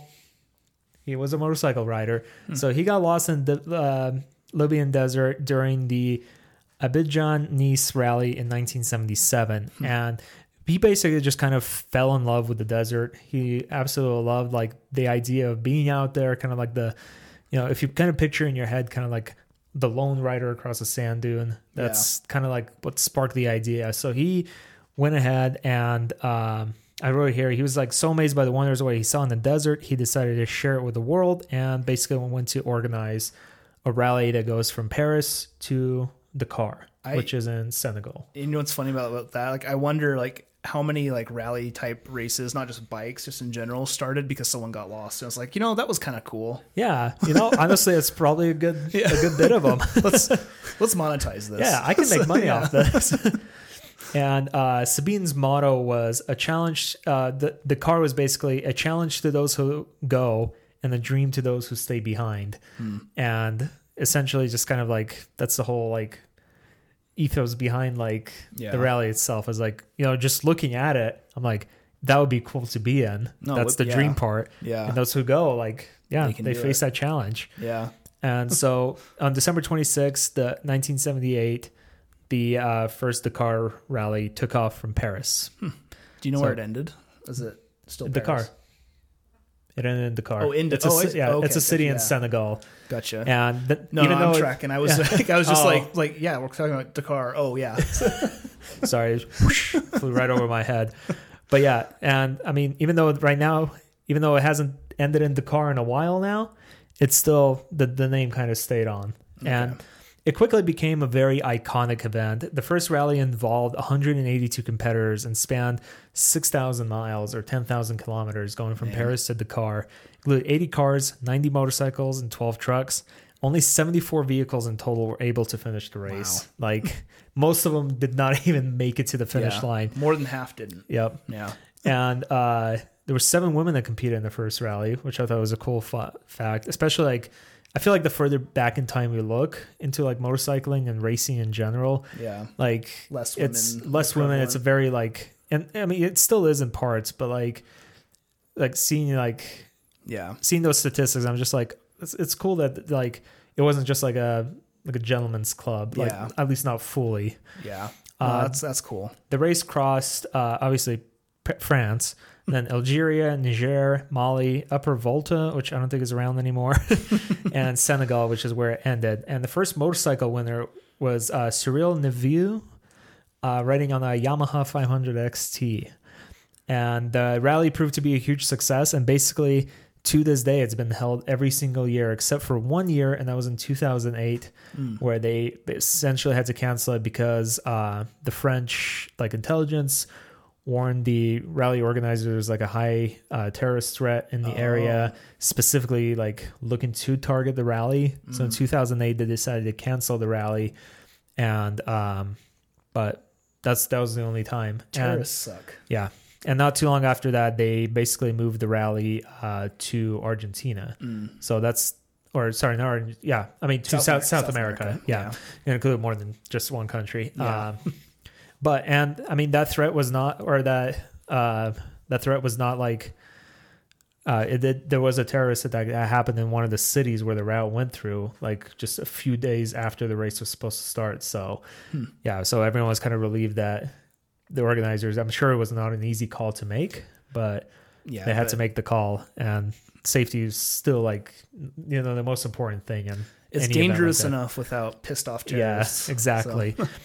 He was a motorcycle rider, Hmm. so he got lost in the uh, Libyan desert during the Abidjan Nice rally in 1977, Hmm. and he basically just kind of fell in love with the desert. He absolutely loved like the idea of being out there, kind of like the, you know, if you kind of picture in your head, kind of like the lone rider across a sand dune. That's kind of like what sparked the idea. So he went ahead and um, I wrote here. He was like so amazed by the wonders of what he saw in the desert, he decided to share it with the world and basically went to organize a rally that goes from Paris to Dakar, I- which is in Senegal. You know what's funny about, about that? Like, I wonder like how many like rally type races, not just bikes, just in general, started because someone got lost. And was like, you know, that was kind of cool. Yeah, you know, honestly, it's probably a good a good bit of them. Let's let's monetize this. Yeah, I can make money yeah. off this. And uh, Sabine's motto was a challenge. Uh, the Dakar was basically a challenge to those who go and a dream to those who stay behind. Hmm. And essentially, just kind of like that's the whole like ethos behind like Yeah. the rally itself. Is like you know just looking at it, I'm like that would be cool to be in. No, that's the yeah. dream part. Yeah. And those who go, like yeah, They they, face it. that challenge. Yeah. And so on December 26th, the 1978, the uh, first Dakar rally took off from Paris. Do you know So- where it ended? Is it still Dakar. Paris? It ended in Dakar. Oh, in- it's a, oh, yeah, okay, it's a city in yeah. Senegal. Gotcha. And the, No, even no, I'm tracking. I was yeah. like, I was just Oh. like, like, yeah, we're talking about Dakar. Oh, yeah. sorry, whoosh, flew right over my head. But yeah, and I mean, even though right now, even though it hasn't ended in Dakar in a while now, it's still the the name kind of stayed on, and it quickly became a very iconic event. The first rally involved 182 competitors and spanned 6,000 miles or 10,000 kilometers, going from Man. Paris to Dakar. Included 80 cars, 90 motorcycles, and 12 trucks. Only 74 vehicles in total were able to finish the race. Like most of them did not even make it to the finish Yeah. line. More than half didn't. Yep. Yeah. And uh, there were seven women that competed in the first rally, which I thought was a cool fa- fact. Especially like, I feel like the further back in time we look into like motorcycling and racing in general, Yeah. like Less it's women, less women. It's a very like, and I mean it still is in parts, but like, like seeing like Yeah. seeing those statistics, I'm just like, it's, it's cool that like it wasn't just like a like a gentleman's club, like Yeah. at least not fully. Yeah. No, Uh, that's that's cool. The race crossed uh, obviously P- France, then Algeria, Niger, Mali, Upper Volta, which I don't think is around anymore, and Senegal, which is where it ended. And the first motorcycle winner was uh, Cyril Neveu. uh, riding on a Yamaha 500 XT. And the rally proved to be a huge success. And basically, to this day, it's been held every single year except for one year, and that was in 2008, where they essentially had to cancel it because uh, the French like intelligence warned the rally organizers like a high uh, terrorist threat in the area, specifically like looking to target the rally. So in 2008, they decided to cancel the rally, and um, but that's that was the only time. And- Terrorists suck. yeah. And not too long after that, they basically moved the rally uh, to Argentina. So that's, or sorry, not Argentina. Yeah. I mean, to South South, South, South America. America, Yeah. It included more than just one country. Yeah. Um, but, and I mean, that threat was not, or that, uh, that threat was not like, uh, it did, there was a terrorist attack that happened in one of the cities where the route went through, like just a few days after the race was supposed to start. So, Hmm. yeah, so everyone was kind of relieved that the organizers, I'm sure it was not an easy call to make, but Yeah, they had to make the call, and safety is still like you know the most important thing. And It's dangerous enough without pissed off terrorists. yeah, exactly. So.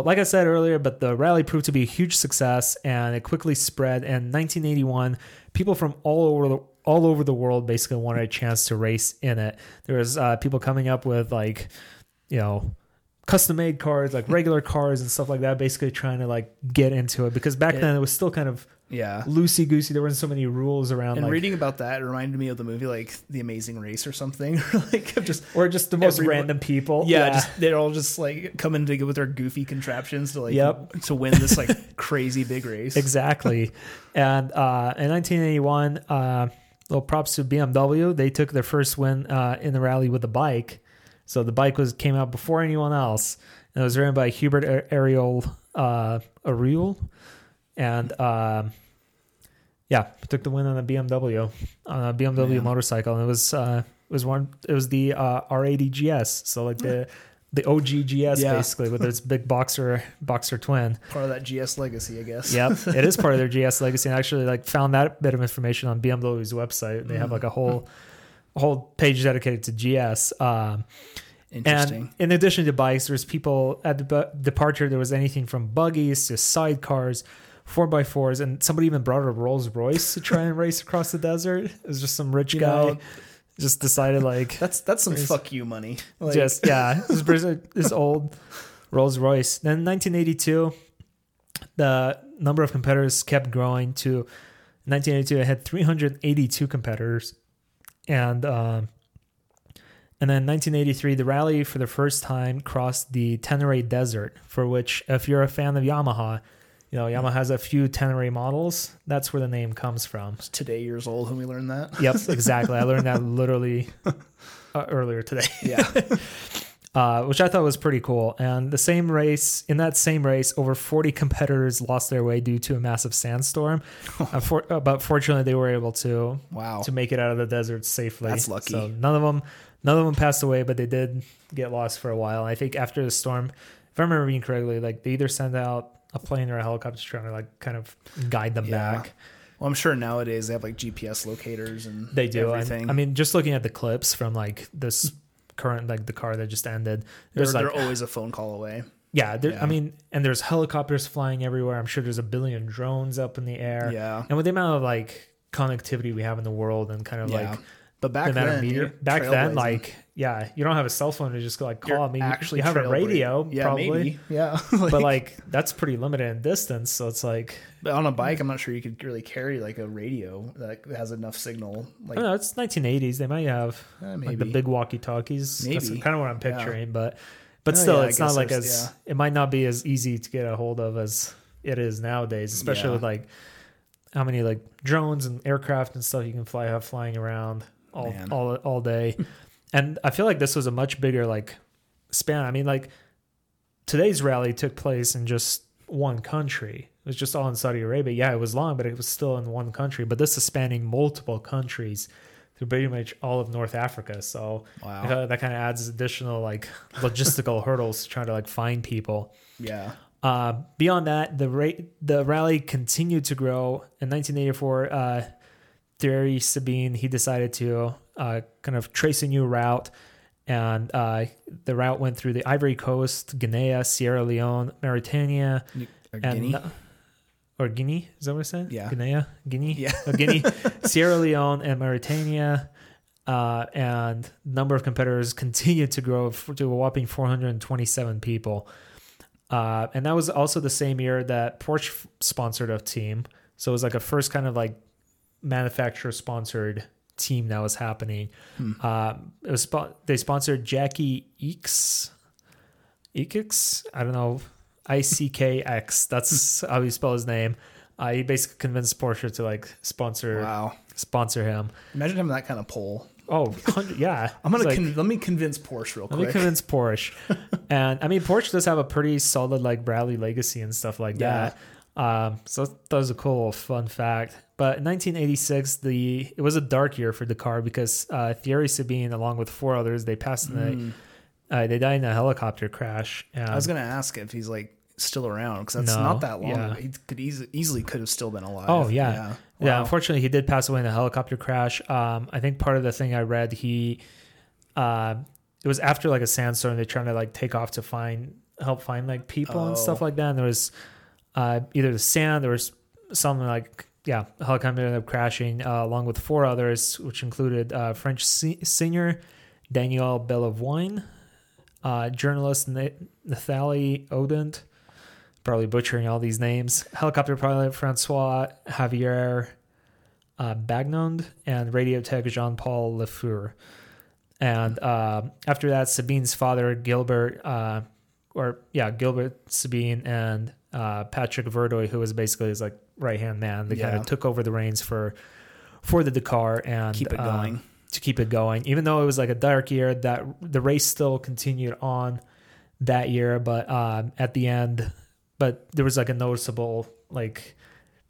like I said earlier, but the rally proved to be a huge success, and it quickly spread. And 1981, people from all over the all over the world basically wanted a chance to race in it. There was uh, people coming up with like, you know, custom made cars, like regular cars and stuff like that, basically trying to like get into it because back It- then it was still kind of Yeah. loosey goosey. There weren't so many rules around, And like, reading about that reminded me of the movie like The Amazing Race or something. like just or just the most everyone- random people. yeah, just they're all just like coming to with their goofy contraptions to like Yep. to win this like crazy big race. exactly. and uh, in 1981, uh, little props to BMW. They took their first win uh, in the rally with the bike. So the bike was came out before anyone else, and it was ridden by Hubert A- Auriol uh, Auriol, and um, yeah, took the win on a BMW on a BMW Man. motorcycle, and it was uh, it was one it was the uh, R80 GS, so like the the OG GS Yeah. basically with its big boxer boxer twin. Part of that GS legacy, I guess. Yep, it is part of their GS legacy. And I actually like found that bit of information on BMW's website. They have like a whole a whole page dedicated to GS. Um, Interesting. and in addition to bikes, there's people at the bu- departure. There was anything from buggies to sidecars, four by fours, and somebody even brought a Rolls Royce to try and race across the desert. It was just some rich You guy know, just decided like that's that's some fuck you money. Like, just yeah, this, this old Rolls Royce. Then 1982, the number of competitors kept growing to 1982. It had 382 competitors, and um, and then 1983, the rally for the first time crossed the Tenere Desert, for which, if you're a fan of Yamaha, you know Yamaha has a few Tenere models. That's where the name comes from. today years old when we learned that. Yep, exactly. I learned that literally uh, earlier today. Yeah. uh, which I thought was pretty cool. And the same race, in that same race, over 40 competitors lost their way due to a massive sandstorm. uh, for, uh, but fortunately, they were able to Wow. to make it out of the desert safely. That's lucky. So none of them, none of them passed away, but they did get lost for a while. I think after the storm, if I remember reading correctly, like they either sent out a plane or a helicopter trying to like kind of guide them Yeah. back. Well, I'm sure nowadays they have like GPS locators and They do. And, everything. I mean, just looking at the clips from like this current, like Dakar that just ended, they're, there's like they're always a phone call away. Yeah, there, Yeah. I mean, and there's helicopters flying everywhere. I'm sure there's a billion drones up in the air. Yeah. And with the amount of like connectivity we have in the world and kind of Yeah. like But back then, media, back then, like, yeah, you don't have a cell phone to just like call. I actually you have a radio, yeah, probably, maybe. Yeah. but like that's pretty limited in distance. So it's like, But on a bike, I'm not sure you could really carry like a radio that has enough signal. Like, know. It's 1980s. They might have eh, like the big walkie-talkies. That's Maybe. kind of what I'm Yeah. picturing, but but Oh, still, yeah, it's not like as it might not be as easy to get a hold of as it is nowadays, especially Yeah. with like how many like drones and aircraft and stuff you can fly have flying around all Man. all all day. and I feel like this was a much bigger like span. I mean, like today's rally took place in just one country. It was just all in Saudi Arabia. Yeah, it was long, but it was still in one country. But this is spanning multiple countries through pretty much all of North Africa. So Wow. That kind of adds additional like logistical hurdles to trying to like find people. yeah. Uh, beyond that, the rate the rally continued to grow. In 1984, uh, Thierry Sabine he decided to uh, kind of trace a new route, and uh, the route went through the Ivory Coast, Guinea, Sierra Leone, Mauritania, Or and Guinea. or Guinea. Is that what I said? Yeah. Guinea, Guinea, Yeah. Oh, Guinea, Sierra Leone, and Mauritania. Uh, and number of competitors continued to grow to a whopping 427 people. Uh, and that was also the same year that Porsche sponsored a team. So it was like a first kind of like manufacturer sponsored team that was happening. Um, it was they sponsored Jackie Ickx, Eekix. I don't know, I C K X. That's how you spell his name. Uh, he basically convinced Porsche to like sponsor Wow. sponsor him. Imagine having that kind of pull. Oh, yeah. I'm gonna like- con- let me convince Porsche real let me convince Porsche. and I mean, Porsche does have a pretty solid like Bradley legacy and stuff like Yeah. that. Um, so that was a cool fun fact. But in 1986, the it was a dark year for Dakar because uh, Thierry Sabine, along with four others, they passed in the uh, they died in a helicopter crash. And. I was gonna ask if he's like still around because that's No, not that long. yeah. ago. He could easily easily could have still been alive. Oh yeah, yeah. yeah. Unfortunately, he did pass away in a helicopter crash. Um, I think part of the thing I read, he, uh, it was after like a sandstorm. They're trying to like take off to find help find like people and Oh. stuff like that. And there was uh, either the sand, there was something like yeah, helicopter ended up crashing uh, along with four others, which included uh, French si- singer Daniel Balavoine, uh, journalist Na- Nathalie Odent, probably butchering all these names, helicopter pilot Francois Javier uh, Bagnoud, and radio tech Jean Paul Lefeur. And uh, after that, Sabine's father, Gilbert, uh, or yeah, Gilbert Sabine and uh, Patrick Verdoy, who was basically his like right hand man, they kind of took over the reins for for the Dakar and Keep it um, going. to keep it going. Even though it was like a dark year, that the race still continued on that year, but um, at the end, but there was like a noticeable like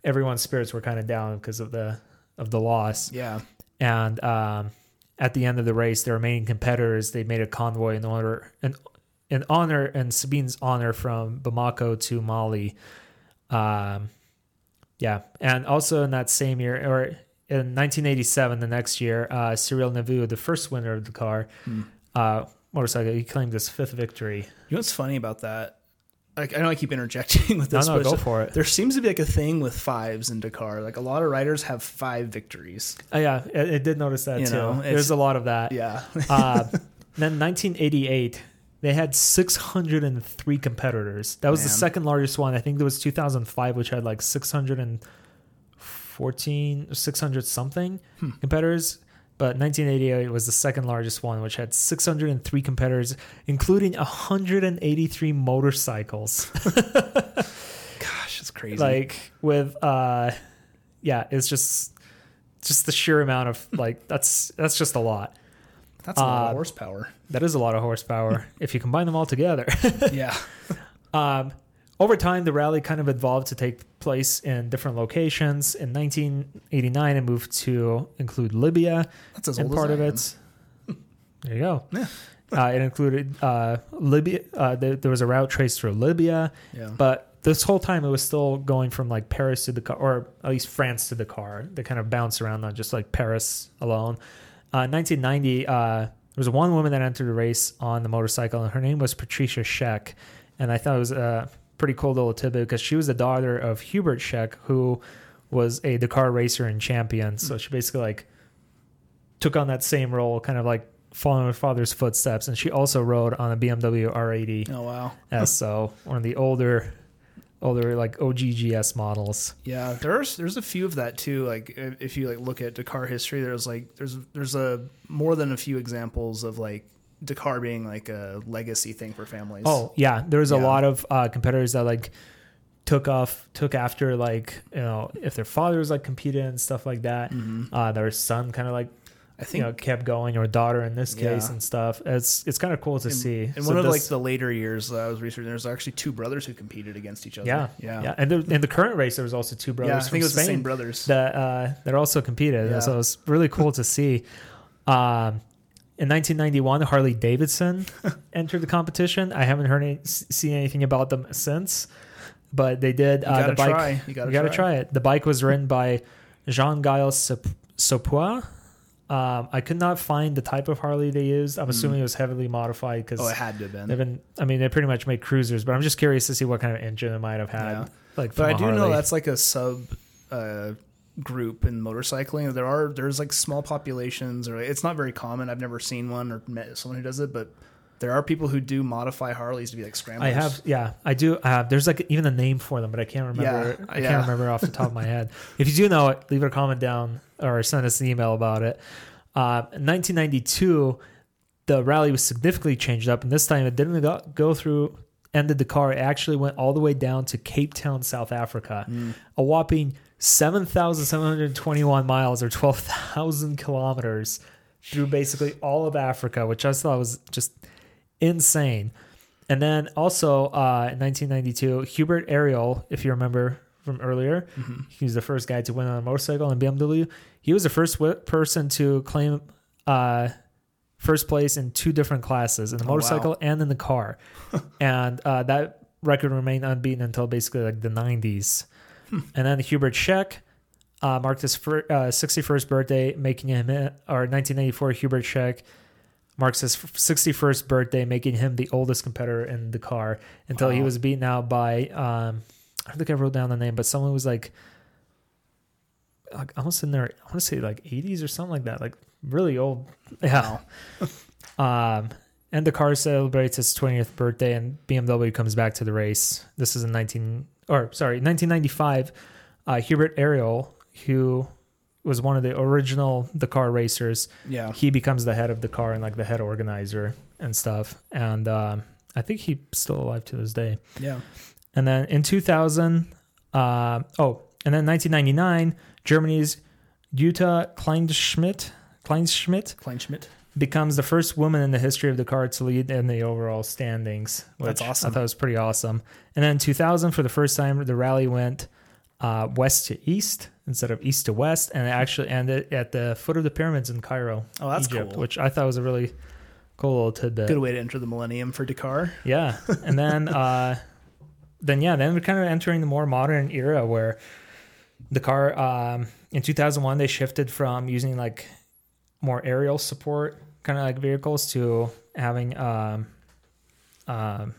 everyone's spirits were kind of down because of the of the loss. Yeah. And um, at the end of the race, the remaining competitors they made a convoy in order and in honor and Sabine's honor from Bamako to Mali. Um, yeah, and also in that same year, or in 1987, the next year, uh, Cyril Neveu, the first winner of the car uh, motorcycle, he claimed his fifth victory. You know what's funny about that? Like I know I keep interjecting with this, no, but go for it. there seems to be like a thing with fives in Dakar. Like a lot of riders have five victories. Oh, yeah, I, I did notice that You too. know, There's a lot of that. Yeah. uh, then 1988, they had 603 competitors. That was the second largest one. I think there was 2005, which had like 614, 600 something Hmm. competitors. But 1988 was the second largest one, which had 603 competitors, including 183 motorcycles. Gosh, it's crazy. like with, uh, yeah, it's just just the sheer amount of like that's that's just a lot. That's a lot uh, of horsepower. That is a lot of horsepower if you combine them all together. yeah. Um, over time, the rally kind of evolved to take place in different locations. In 1989, it moved to include Libya, That's as and part as of it. There you go. Yeah. Uh, it included uh, Libya. Uh, there, there was a route traced through Libya, Yeah. but this whole time it was still going from like Paris to Dakar, or at least France to Dakar. They kind of bounce around, not just like Paris alone. Uh, 1990, uh, there was one woman that entered the race on the motorcycle, and her name was Patricia Scheck. And I thought it was a pretty cool little tidbit because she was the daughter of Hubert Scheck, who was a Dakar racer and champion. So she basically like took on that same role, kind of like following her father's footsteps. And she also rode on a BMW R80 oh wow. S, so one of the older, older like OGGS models. Yeah, there's there's a few of that too. Like if you like look at Dakar history, there's like there's there's a more than a few examples of like Dakar being like a legacy thing for families. Oh yeah, there was a lot of uh, competitors that like took off, took after like you know if their fathers like competed and stuff like that. Uh, their son kind of like I you think know kept going, or daughter in this case Yeah. and stuff. It's it's kind of cool to see. in So one of this- like the later years that I was researching, there's actually two brothers who competed against each other. yeah yeah, yeah, and in the current race there was also two brothers. Yeah, I from think it was the Spain same brothers. that uh, that also competed. Yeah. So it was really cool to see. Um, in 1991, Harley Davidson entered the competition. I haven't heard any, seen anything about them since, but they did. You Uh, the bike, try. You gotta you gotta try. try it. The bike was ridden by Jean Gaël Sop- Sopois, Um, I could not find the type of Harley they used. I'm assuming it was heavily modified because Mm. Oh, it had to have been. they've been. I mean, they pretty much make cruisers, but I'm just curious to see what kind of engine it might have had. Yeah. Like, But I do a know that's like a sub uh, group in motorcycling. There are there's like small populations, or it's not very common. I've never seen one or met someone who does it, but there are people who do modify Harleys to be like scramblers. I have, yeah, I do. Uh, there's like even a name for them, but I can't remember. Yeah, I yeah. can't remember off the top of my head. If you do know it, leave a comment down or send us an email about it. Uh, in 1992, the rally was significantly changed up, and this time it didn't go, go through ended Dakar. It actually went all the way down to Cape Town, South Africa, Mm. a whopping 7,721 miles or 12,000 kilometers through basically all of Africa, which I thought was just insane. And then also uh, in 1992, Hubert Auriol, if you remember from earlier, Mm-hmm. he was the first guy to win on a motorcycle in BMW. He was the first person to claim uh, first place in two different classes in the Oh, wow. motorcycle and in the car. and uh, that record remained unbeaten until basically like the 90s. Hmm. And then Hubert Scheck uh, marked his fir- uh, 61st birthday, making him, or 1994, Hubert Scheck marks his 61st birthday, making him the oldest competitor in Dakar until he was beaten out by, um, I think I wrote down the name, but someone was like, like almost in their, I want to say like 80s or something like that, like really old. Yeah. um, and Dakar celebrates its 20th birthday, and BMW comes back to the race. This is in 19, or sorry, 1995. Uh, Hubert Ariel, who was one of the original Dakar racers, Yeah. he becomes the head of Dakar and like the head organizer and stuff. And um, I think he's still alive to this day. Yeah. And then in 2000, uh, oh, and then 1999, Germany's Jutta Kleinschmidt, Kleinschmidt Kleinschmidt. becomes the first woman in the history of Dakar to lead in the overall standings. That's awesome. I thought it was pretty awesome. And then 2000, for the first time, the rally went uh, west to east instead of east to west, and it actually ended at the foot of the pyramids in Cairo, Oh, that's Egypt, cool. which I thought was a really cool little tidbit. Good way to enter the millennium for Dakar. Yeah, and then uh, then yeah, then we're kind of entering the more modern era where Dakar um, in 2001 they shifted from using like more aerial support kind of like vehicles to having um, um,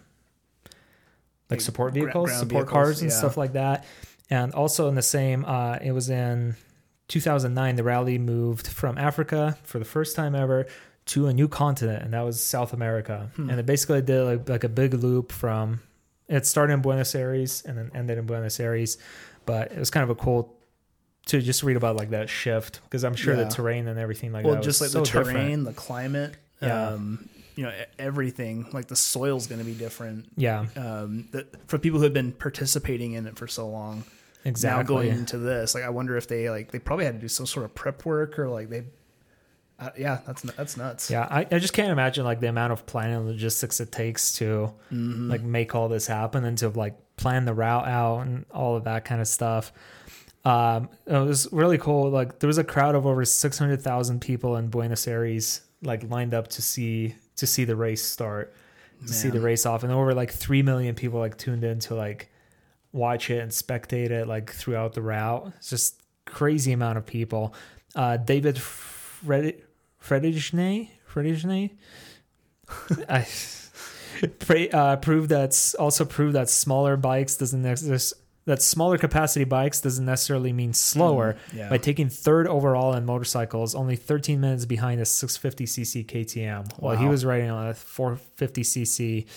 like support vehicles, support vehicles, cars and yeah. stuff like that. And also in the same, uh, it was in 2009 the rally moved from Africa for the first time ever to a new continent, and that was South America. Hmm. And it basically did like, like a big loop from it started in Buenos Aires and then ended in Buenos Aires, but it was kind of a cool to just read about like that shift because I'm sure Yeah. the terrain and everything like well, that. just like was the terrain, different. the climate, Yeah. um, you know, everything. Like the soil's going to be different. Yeah, Um, that for people who have been participating in it for so long, exactly. now going into this, like I wonder if they like they probably had to do some sort of prep work or like they, uh, yeah, that's that's nuts. Yeah, I, I just can't imagine like the amount of planning and logistics it takes to Mm-hmm. like make all this happen and to like plan the route out and all of that kind of stuff. Um, it was really cool. Like there was a crowd of over six hundred thousand people in Buenos Aires, like lined up to see to see the race start, to see the race off, and over like three million people like tuned in to like watch it and spectate it like throughout the route. It's just crazy amount of people. Uh, David Fred Fretigné I pray, uh, proved that's also proved that smaller bikes doesn't exist that smaller capacity bikes doesn't necessarily mean slower. Yeah. By taking third overall in motorcycles, only 13 minutes behind a 650cc KTM, while he was riding on a 450cc.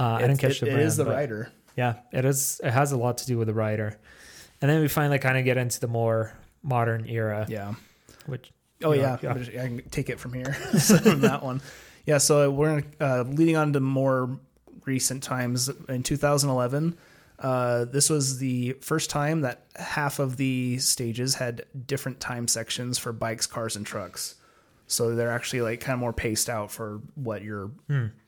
Uh, I didn't catch it- the it brand. is the rider. Yeah, it is. It has a lot to do with the rider, and then we finally kind of get into the more modern era, Yeah. which Oh Yeah, yeah, yeah. I can take it from here. so from that one. Yeah, so we're uh, leading on to more recent times. In 2011, uh, this was the first time that half of the stages had different time sections for bikes, cars, and trucks. So they're actually like kind of more paced out for what you're,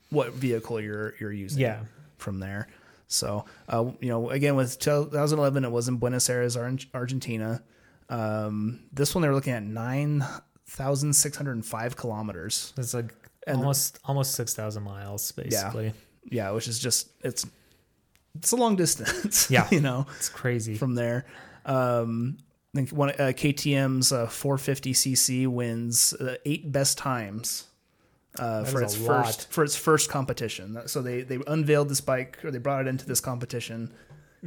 what vehicle you're you're using. Yeah. From there. So uh, you know, again with 2011, it was in Buenos Aires, Argentina. Um, this one they were looking at nine thousand six hundred and five kilometers. it's like And- almost almost 6,000 miles basically. Yeah, which is just it's it's a long distance. Yeah. you know, It's crazy. from there. Um, think one uh, KTM's uh, 450cc wins uh, eight best times uh, for its a lot. first for its first competition. So they they unveiled this bike or they brought it into this competition.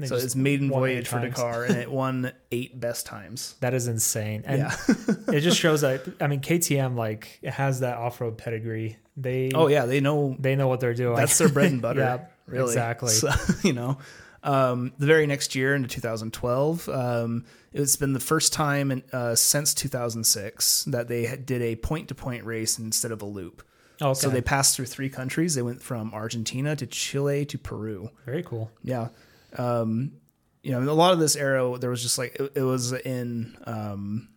So it's maiden voyage for. Dakar, and it won eight best times. That is insane. And yeah. it just shows that I mean KTM like it has that off road pedigree. They oh yeah, they know they know what they're doing. that's their bread and butter. yeah, really. exactly. So, you know, um, the very next year into 2012, um, it's been the first time in, uh, since 2006 that they did a point to point race instead of a loop. Okay. So they passed through three countries. They went from Argentina to Chile to Peru. very cool. Yeah. Um, you know, a lot of this era, there was just like, it, it was in um,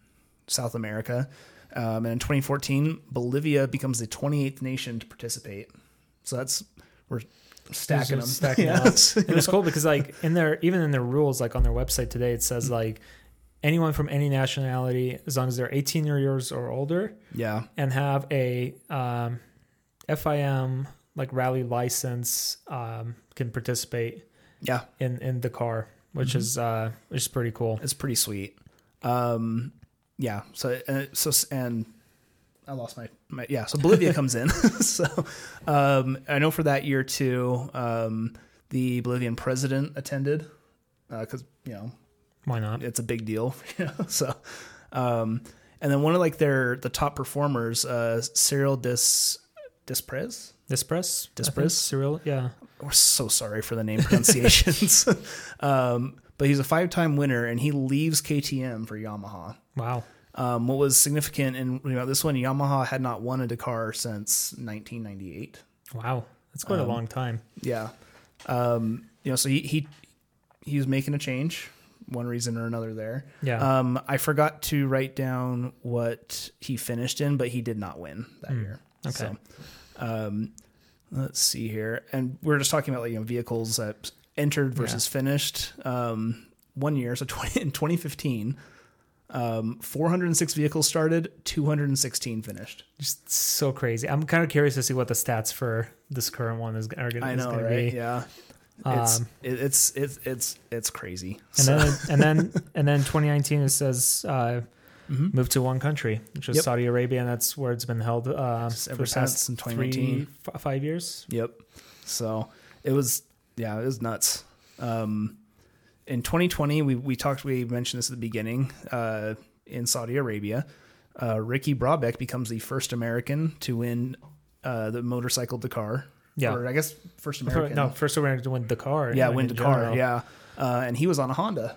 South America. Um, and in 2014, Bolivia becomes the 28th nation to participate. So that's, we're stacking them. Stacking Yeah. them up. And it's cool because like in their even in their rules, like on their website today, it says like anyone from any nationality, as long as they're 18 years or older, yeah. and have a um, FIM like rally license, um, can participate Yeah. in in Dakar, which Mm-hmm. is uh, which is pretty cool. It's pretty sweet. Um, yeah. So, uh, so, and I lost my, my yeah. So Bolivia comes in. so, um, I know for that year too, um, the Bolivian president attended, uh, cause you know, Why not? it's a big deal. You know? So, um, and then one of like their, the top performers, uh, Cyril Dis, I think, Dispress? Cyril, yeah. We're so sorry for the name pronunciations. um, but he's a five-time winner, and he leaves KTM for Yamaha. Wow. Um, what was significant in you know this one, Yamaha had not won a Dakar since 1998. Wow. That's quite Um, a long time. Yeah, um, you know, so he he he was making a change, one reason or another. There, Yeah. um, I forgot to write down what he finished in, but he did not win that year. Okay. So, um, let's see here, and we are just talking about like you know vehicles that entered versus finished. Um, one year, so 20, in 2015, um, 406 vehicles started, 216 finished. Just so crazy. I'm kind of curious to see what the stats for this current one is are gonna, I know, gonna right? be. Yeah, it's, Um, it, it's it's it's it's crazy. And So- then and then and then 2019 it says uh, Mhm. move to one country, which is Yep. Saudi Arabia, and that's where it's been held uh, ever since in three, f- five years. Yep. So it was, yeah, it was nuts. Um, in 2020, we, we talked, we mentioned this at the beginning, uh, in Saudi Arabia, uh, Ricky Brabec becomes the first American to win, uh, the motorcycle Dakar. Yeah. Or I guess first American. no, first American to win Dakar. yeah, win in Dakar. general. Yeah. Uh, and he was on a Honda.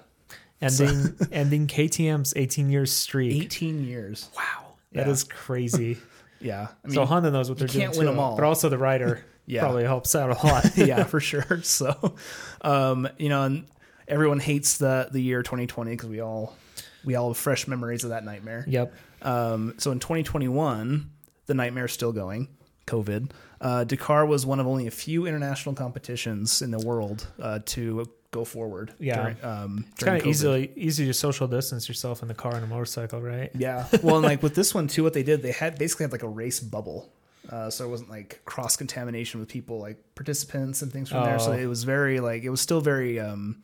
Ending ending KTM's 18 years streak. 18 years. Wow, that Yeah. is crazy. Yeah. I mean, so Honda knows what they're can't doing win too, 'em all. but also the rider Yeah. probably helps out a lot. yeah, for sure. So, um, you know, and everyone hates the the year 2020 because we all we all have fresh memories of that nightmare. yep. Um, so in 2021, the nightmare's still going. COVID. Uh, Dakar was one of only a few international competitions in the world uh, to go forward. Yeah. during, um, It's kind of easily easy to social distance yourself in the car and a motorcycle, right? Yeah. Well, and like with this one too, what they did, they had basically had like a race bubble. Uh, so it wasn't like cross contamination with people like participants and things from there. So Oh. it was very like it was still very um,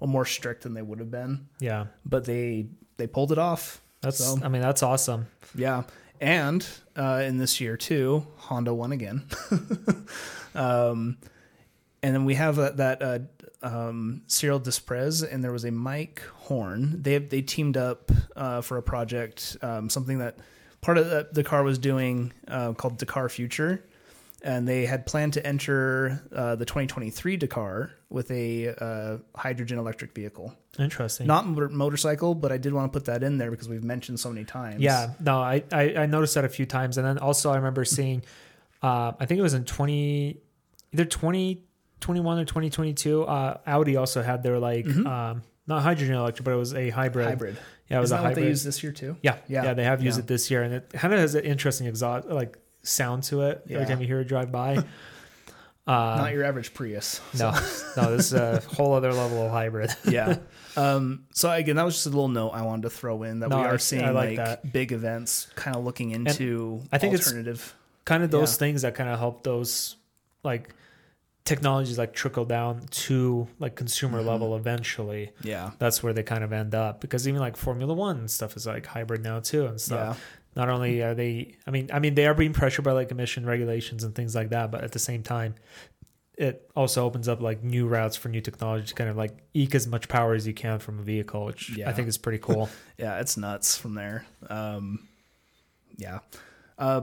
well more strict than they would have been. Yeah. But they they pulled it off. That's So- I mean that's awesome. Yeah. And uh, in this year too, Honda won again. um, and then we have uh, that uh, um, Cyril Despres, and there was a Mike Horn. They they teamed up uh, for a project, um, something that part of the, Dakar was doing uh, called Dakar Future, and they had planned to enter uh, the 2023 Dakar with a uh, hydrogen electric vehicle, Interesting. not motor- motorcycle, but I did want to put that in there because we've mentioned so many times. Yeah, no, I, I I noticed that a few times, and then also I remember seeing, uh, I think it was in twenty, either twenty twenty one or twenty twenty two. Uh, Audi also had their like um, not hydrogen electric, but it was a hybrid. hybrid. Yeah, it was Isn't a that hybrid. they use this year too? yeah, Yeah. yeah, they have used Yeah. it this year, and it kind of has an interesting exhaust like sound to it Yeah. every time you hear it drive by. Uh, Not your average Prius. no, no, this is a whole other level of hybrid. yeah. Um, so again, that was just a little note I wanted to throw in that No, we I- are seeing I like like, big events, kind of looking into I think it's- alternative. kind of those Yeah. things that kind of help those like technologies like trickle down to like consumer Mm-hmm. level eventually, Yeah. that's where they kind of end up. Because even like Formula One and stuff is like hybrid now too and stuff. Yeah. Not only are they, I mean, I mean they are being pressured by like emission regulations and things like that, but at the same time, it also opens up like new routes for new technology to kind of like eke as much power as you can from a vehicle, which yeah. I think is pretty cool. Yeah, it's nuts from there. Um, yeah. Uh,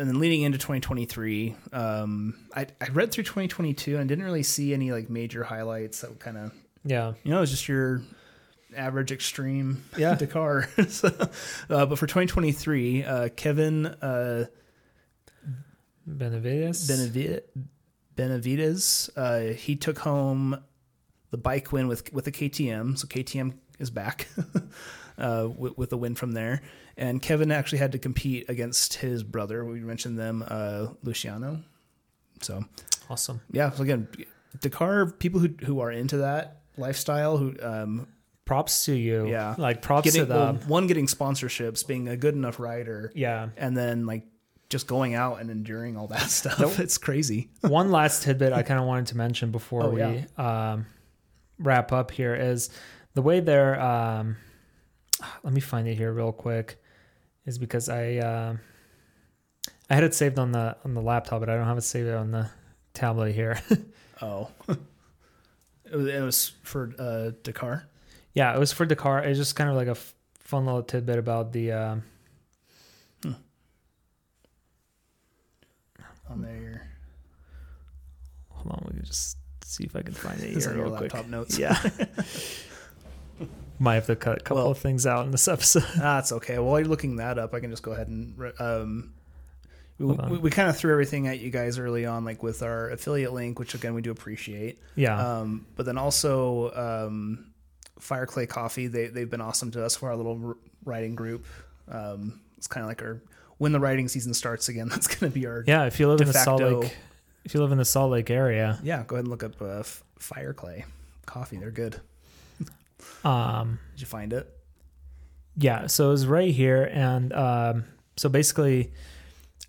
and then leading into 2023, um, I, I read through 2022 and didn't really see any like major highlights that kind of, yeah. you know, it was just your average extreme Yeah. Dakar. so, uh, but for 2023, uh, Kevin uh, Benavides. Benavi- Benavides, uh, he took home the bike win with with a KTM. So KTM is back uh, with, with a win from there. And Kevin actually had to compete against his brother. We mentioned them, uh, Luciano. So awesome. yeah. So again, Dakar people who who are into that lifestyle who um, Props to you. Yeah. Like props getting to them. well, one getting sponsorships, being a good enough rider, yeah. and then like just going out and enduring all that stuff. It's crazy. One last tidbit I kind of wanted to mention before Oh, we um, wrap up here is the way they're. Um, let me find it here real quick. Is because I uh, I had it saved on the on the laptop, but I don't have it saved on the tablet here. Oh, it, was, it was for uh, Dakar. yeah, it was for Dakar. It's just kind of like a f- fun little tidbit about the. Um, on there. hold on, we can just see if I can find it here real quick. laptop notes. Yeah. Might have to cut a couple Well- of things out in this episode. That's okay. While you're looking that up, I can just go ahead and um, we, we, we kind of threw everything at you guys early on, like with our affiliate link, which again we do appreciate. Yeah. Um, but then also um, Fireclay Coffee, they they've been awesome to us for our little writing group. Um, it's kind of like our when the writing season starts again. That's going to be our Yeah, if you live in the Salt Lake, if you live in the Salt Lake area, yeah. Go ahead and look up uh, Fireclay Coffee. They're good. Um, Did you find it? yeah. So it was right here, and um, so basically,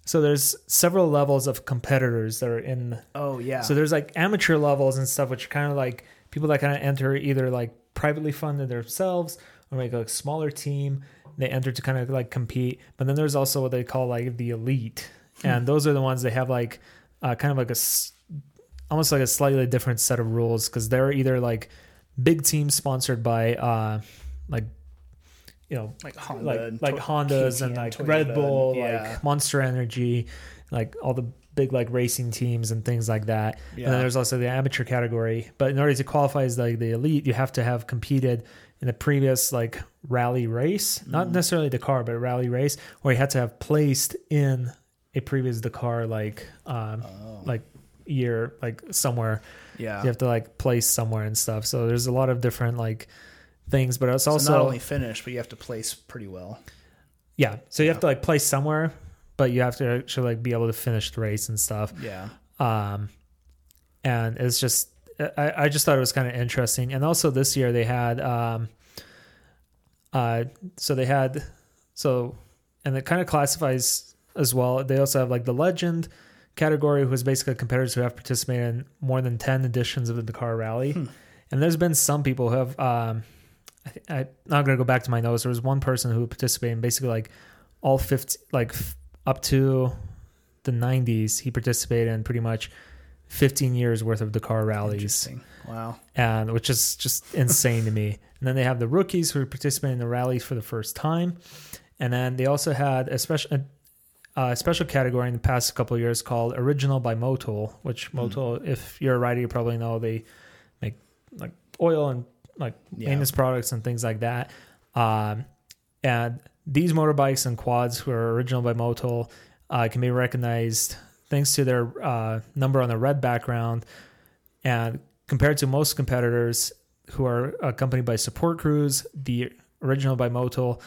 so there's several levels of competitors that are in. Oh yeah. So there's like amateur levels and stuff, which are kind of like people that kind of enter either like privately funded themselves or make a smaller team. They enter to kind of like compete, but then there's also what they call like the elite, and those are the ones they have like uh, kind of like a s- almost like a slightly different set of rules because they're either like big teams sponsored by uh like you know like Honda, like and like Hondas and like Toyota, Red Bull, yeah. like Monster Energy, like all the big like racing teams and things like that. And then there's also the amateur category. But in order to qualify as like the elite, you have to have competed in a previous like rally race, not Mm. necessarily Dakar, but a rally race, or you had to have placed in a previous Dakar like um Oh. like year like somewhere yeah. you have to like place somewhere and stuff so there's a lot of different like things but it's so also not only finish, but you have to place pretty well. yeah so you have to like place somewhere but you have to actually like be able to finish the race and stuff Yeah. um and it's just i, I just thought it was kind of interesting and also this year they had um uh so they had so and it kind of classifies as well they also have like the legend category who is basically competitors who have participated in more than 10 editions of the dakar rally Hmm. and there's been some people who have um I, th- I'm not gonna go back to my notes. There was one person who participated in basically like all 50, like f- up to the 90s. He participated in pretty much 15 years worth of Dakar rallies. Wow. and which is just insane to me. And then they have the rookies who participate in the rallies for the first time, and then they also had a special. A special category in the past couple of years called Original by Motul, which Hmm. Motul, if you're a rider, you probably know they make like oil and like Yeah. maintenance products and things like that. Um, and these motorbikes and quads who are original by Motul uh, can be recognized thanks to their uh, number on the red background. And compared to most competitors who are accompanied by support crews, the original by Motul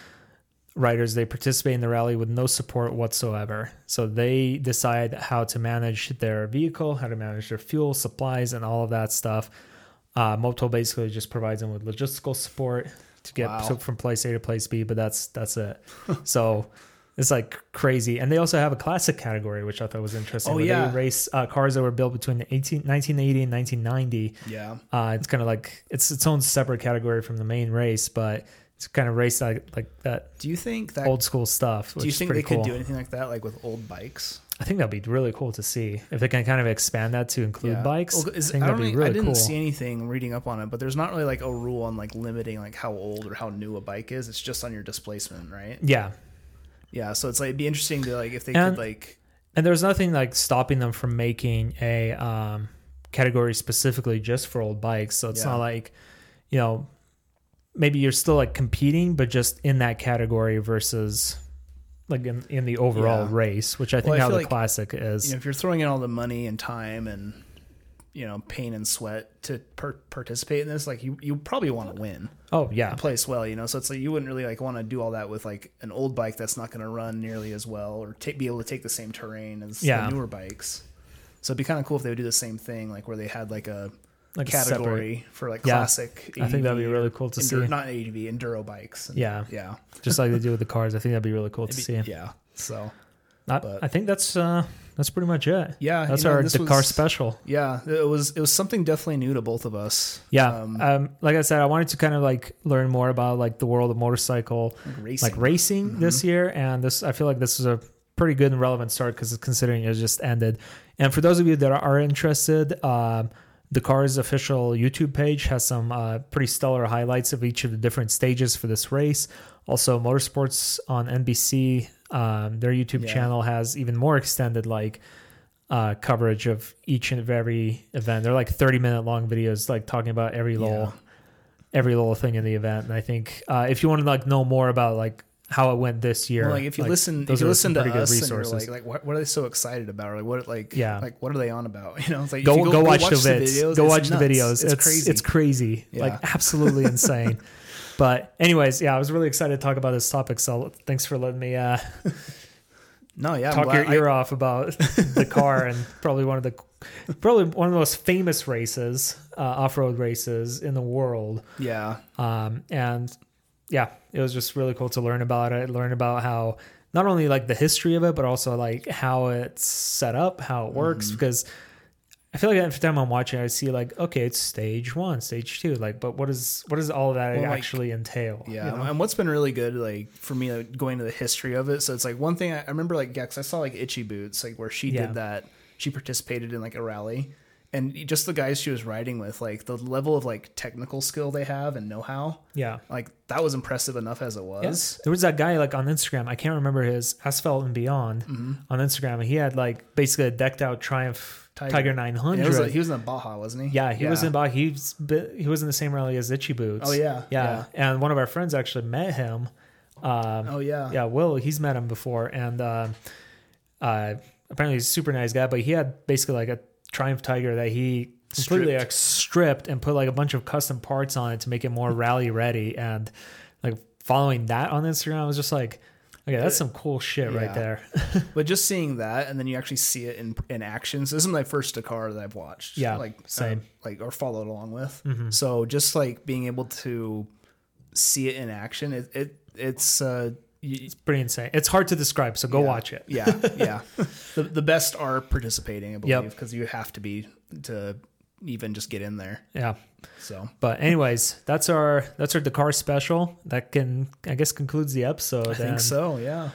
riders they participate in the rally with no support whatsoever. So they decide how to manage their vehicle, how to manage their fuel supplies, and all of that stuff. Uh, Motul basically just provides them with logistical support to get Wow. from place A to place B, but that's that's it. so It's like crazy. And they also have a classic category, which I thought was interesting. Oh, yeah. They race uh, cars that were built between the 18, 1980 and 1990. Yeah. Uh, it's kind of like it's its own separate category from the main race, but it's kind of race like, like that Do you think that old school stuff. Do you think they cool. could do anything like that like with old bikes? I think that'd be really cool to see if they can kind of expand that to include Yeah. bikes. Well, is- I think I, that'd be really I didn't cool. see anything reading up on it, but there's not really like a rule on like limiting like how old or how new a bike is. It's just on your displacement, right? yeah, Yeah. So it's like it'd be interesting to like if they And- could like and there's nothing like stopping them from making a um, category specifically just for old bikes. So it's Yeah. not like you know maybe you're still like competing, but just in that category versus like in, in the overall Yeah. race, which I think Well, I how the like, classic is. you know if you're throwing in all the money and time and you know pain and sweat to per- participate in this, like you you probably want to win. oh yeah, place well, you know. So it's like you wouldn't really like want to do all that with like an old bike that's not going to run nearly as well or take, be able to take the same terrain as Yeah. the newer bikes. So it'd be kind of cool if they would do the same thing, like where they had like a like a separate- category for like Yeah. classic. I think that'd be really cool to enduro- see. Not ADV, enduro bikes. And- Yeah, yeah, just like they do with the cars. I think that'd be really cool to It'd see. be- yeah. So I, I think that's uh, that's pretty much it. yeah, That's you know, our Dakar was- special. Yeah, it was it was something definitely new to both of us. Yeah. um, Um, like I said, I wanted to kind of like learn more about like the world of motorcycle, like racing. like racing Mm-hmm. this year. And this, I feel like this is a pretty good and relevant start because it's considering it just ended. And for those of you that are interested, um, Dakar's official YouTube page has some uh, pretty stellar highlights of each of the different stages for this race. Also, Motorsports on NBC, um, their YouTube Yeah. channel has even more extended like uh, coverage of each and every event. They're like thirty minute long videos, like talking about every little every little thing in the event. And I think uh, if you want to like know more about like how it went this year, Well, like if you listen, if you listen to us, and you're resources. like, like what, what are they so excited about? Or like what, like, Yeah. like what are they on about? You know, it's like go, you go, watch, the vids. videos, go it's watch the videos. It's, crazy. It's crazy. Yeah. Like absolutely insane. But anyways, yeah, I was really excited to talk about this topic. So thanks for letting me uh, no, yeah, talk your ear off about Dakar and probably one of the probably one of the most famous races, uh, off road races in the world. Yeah, Um, and yeah, it was just really cool to learn about it, learn about how not only like the history of it, but also like how it's set up, how it works. Mm-hmm. Because I feel like every time I'm watching, I see like, okay, it's stage one, stage two, like, but what is what does all of that Well, like- actually entail? yeah. you know? And what's been really good, like for me, like, going to the history of it. So it's like one thing I, I remember, like, 'cause I saw like Itchy Boots, like where she Yeah. did that. She participated in like a rally, and just the guys she was riding with, like the level of like technical skill they have and know how, yeah. like that was impressive enough as it was. Yes. There was that guy like on Instagram. I can't remember his Asphalt and Beyond Mm-hmm. on Instagram. And he had like basically a decked out Triumph Tiger, Tiger. 900. Yeah, was a- he was in Baja, wasn't he? Yeah, he was in Baja. He's he was in the same rally as Itchy Boots. Oh, yeah, yeah, And one of our friends actually met him. Um, Oh yeah, yeah, Will. He's met him before, and uh, uh, apparently he's a super nice guy. But he had basically like a Triumph Tiger that he completely Stripped. like stripped and put like a bunch of custom parts on it to make it more rally ready. And like following that on Instagram, I was just like, okay, that's some cool shit right there. But just seeing that, and then you actually see it in in action. So this is my first Dakar that I've watched. Yeah, like same. uh, like or followed along with. Mm-hmm. So just like being able to see it in action, it, it it's uh, y- Pretty insane. It's hard to describe, so go yeah. watch it. Yeah, yeah. the the best are participating, I Yep. believe, because you have to be to even just get in there. Yeah. So But anyways, that's our that's our Dakar special. That can I guess concludes the episode. I think so. Yeah.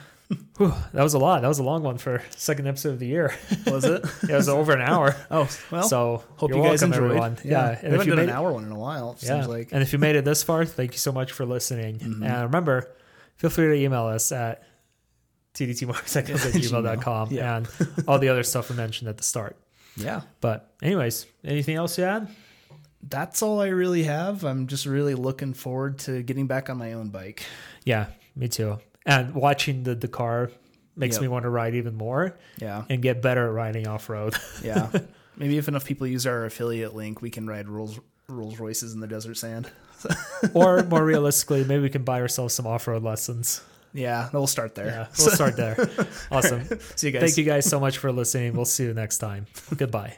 That was a lot. That was a long one for second episode of the year. Was it? it was over an hour. Oh well. so hope you guys enjoyed. everyone. Yeah, we and if haven't you done made an hour one in a while. It yeah, seems like. and if you made it this far, thank you so much for listening. Mm-hmm. And remember, feel free to email us at tdtmotorcycles at gmail.com Yeah. and all the other stuff we mentioned at the start. Yeah. But anyways, anything else you add? that's all I really have. I'm just really looking forward to getting back on my own bike. Yeah, me too. And watching the Dakar makes Yep. me want to ride even more Yeah. and get better at riding off road. Yeah. Maybe if enough people use our affiliate link, we can ride Rolls Rolls Royces in the desert sand. or more realistically, maybe we can buy ourselves some off road lessons. Yeah, we'll start there. Yeah, we'll start there. Awesome. See you guys. Thank you guys so much for listening. We'll see you next time. Goodbye.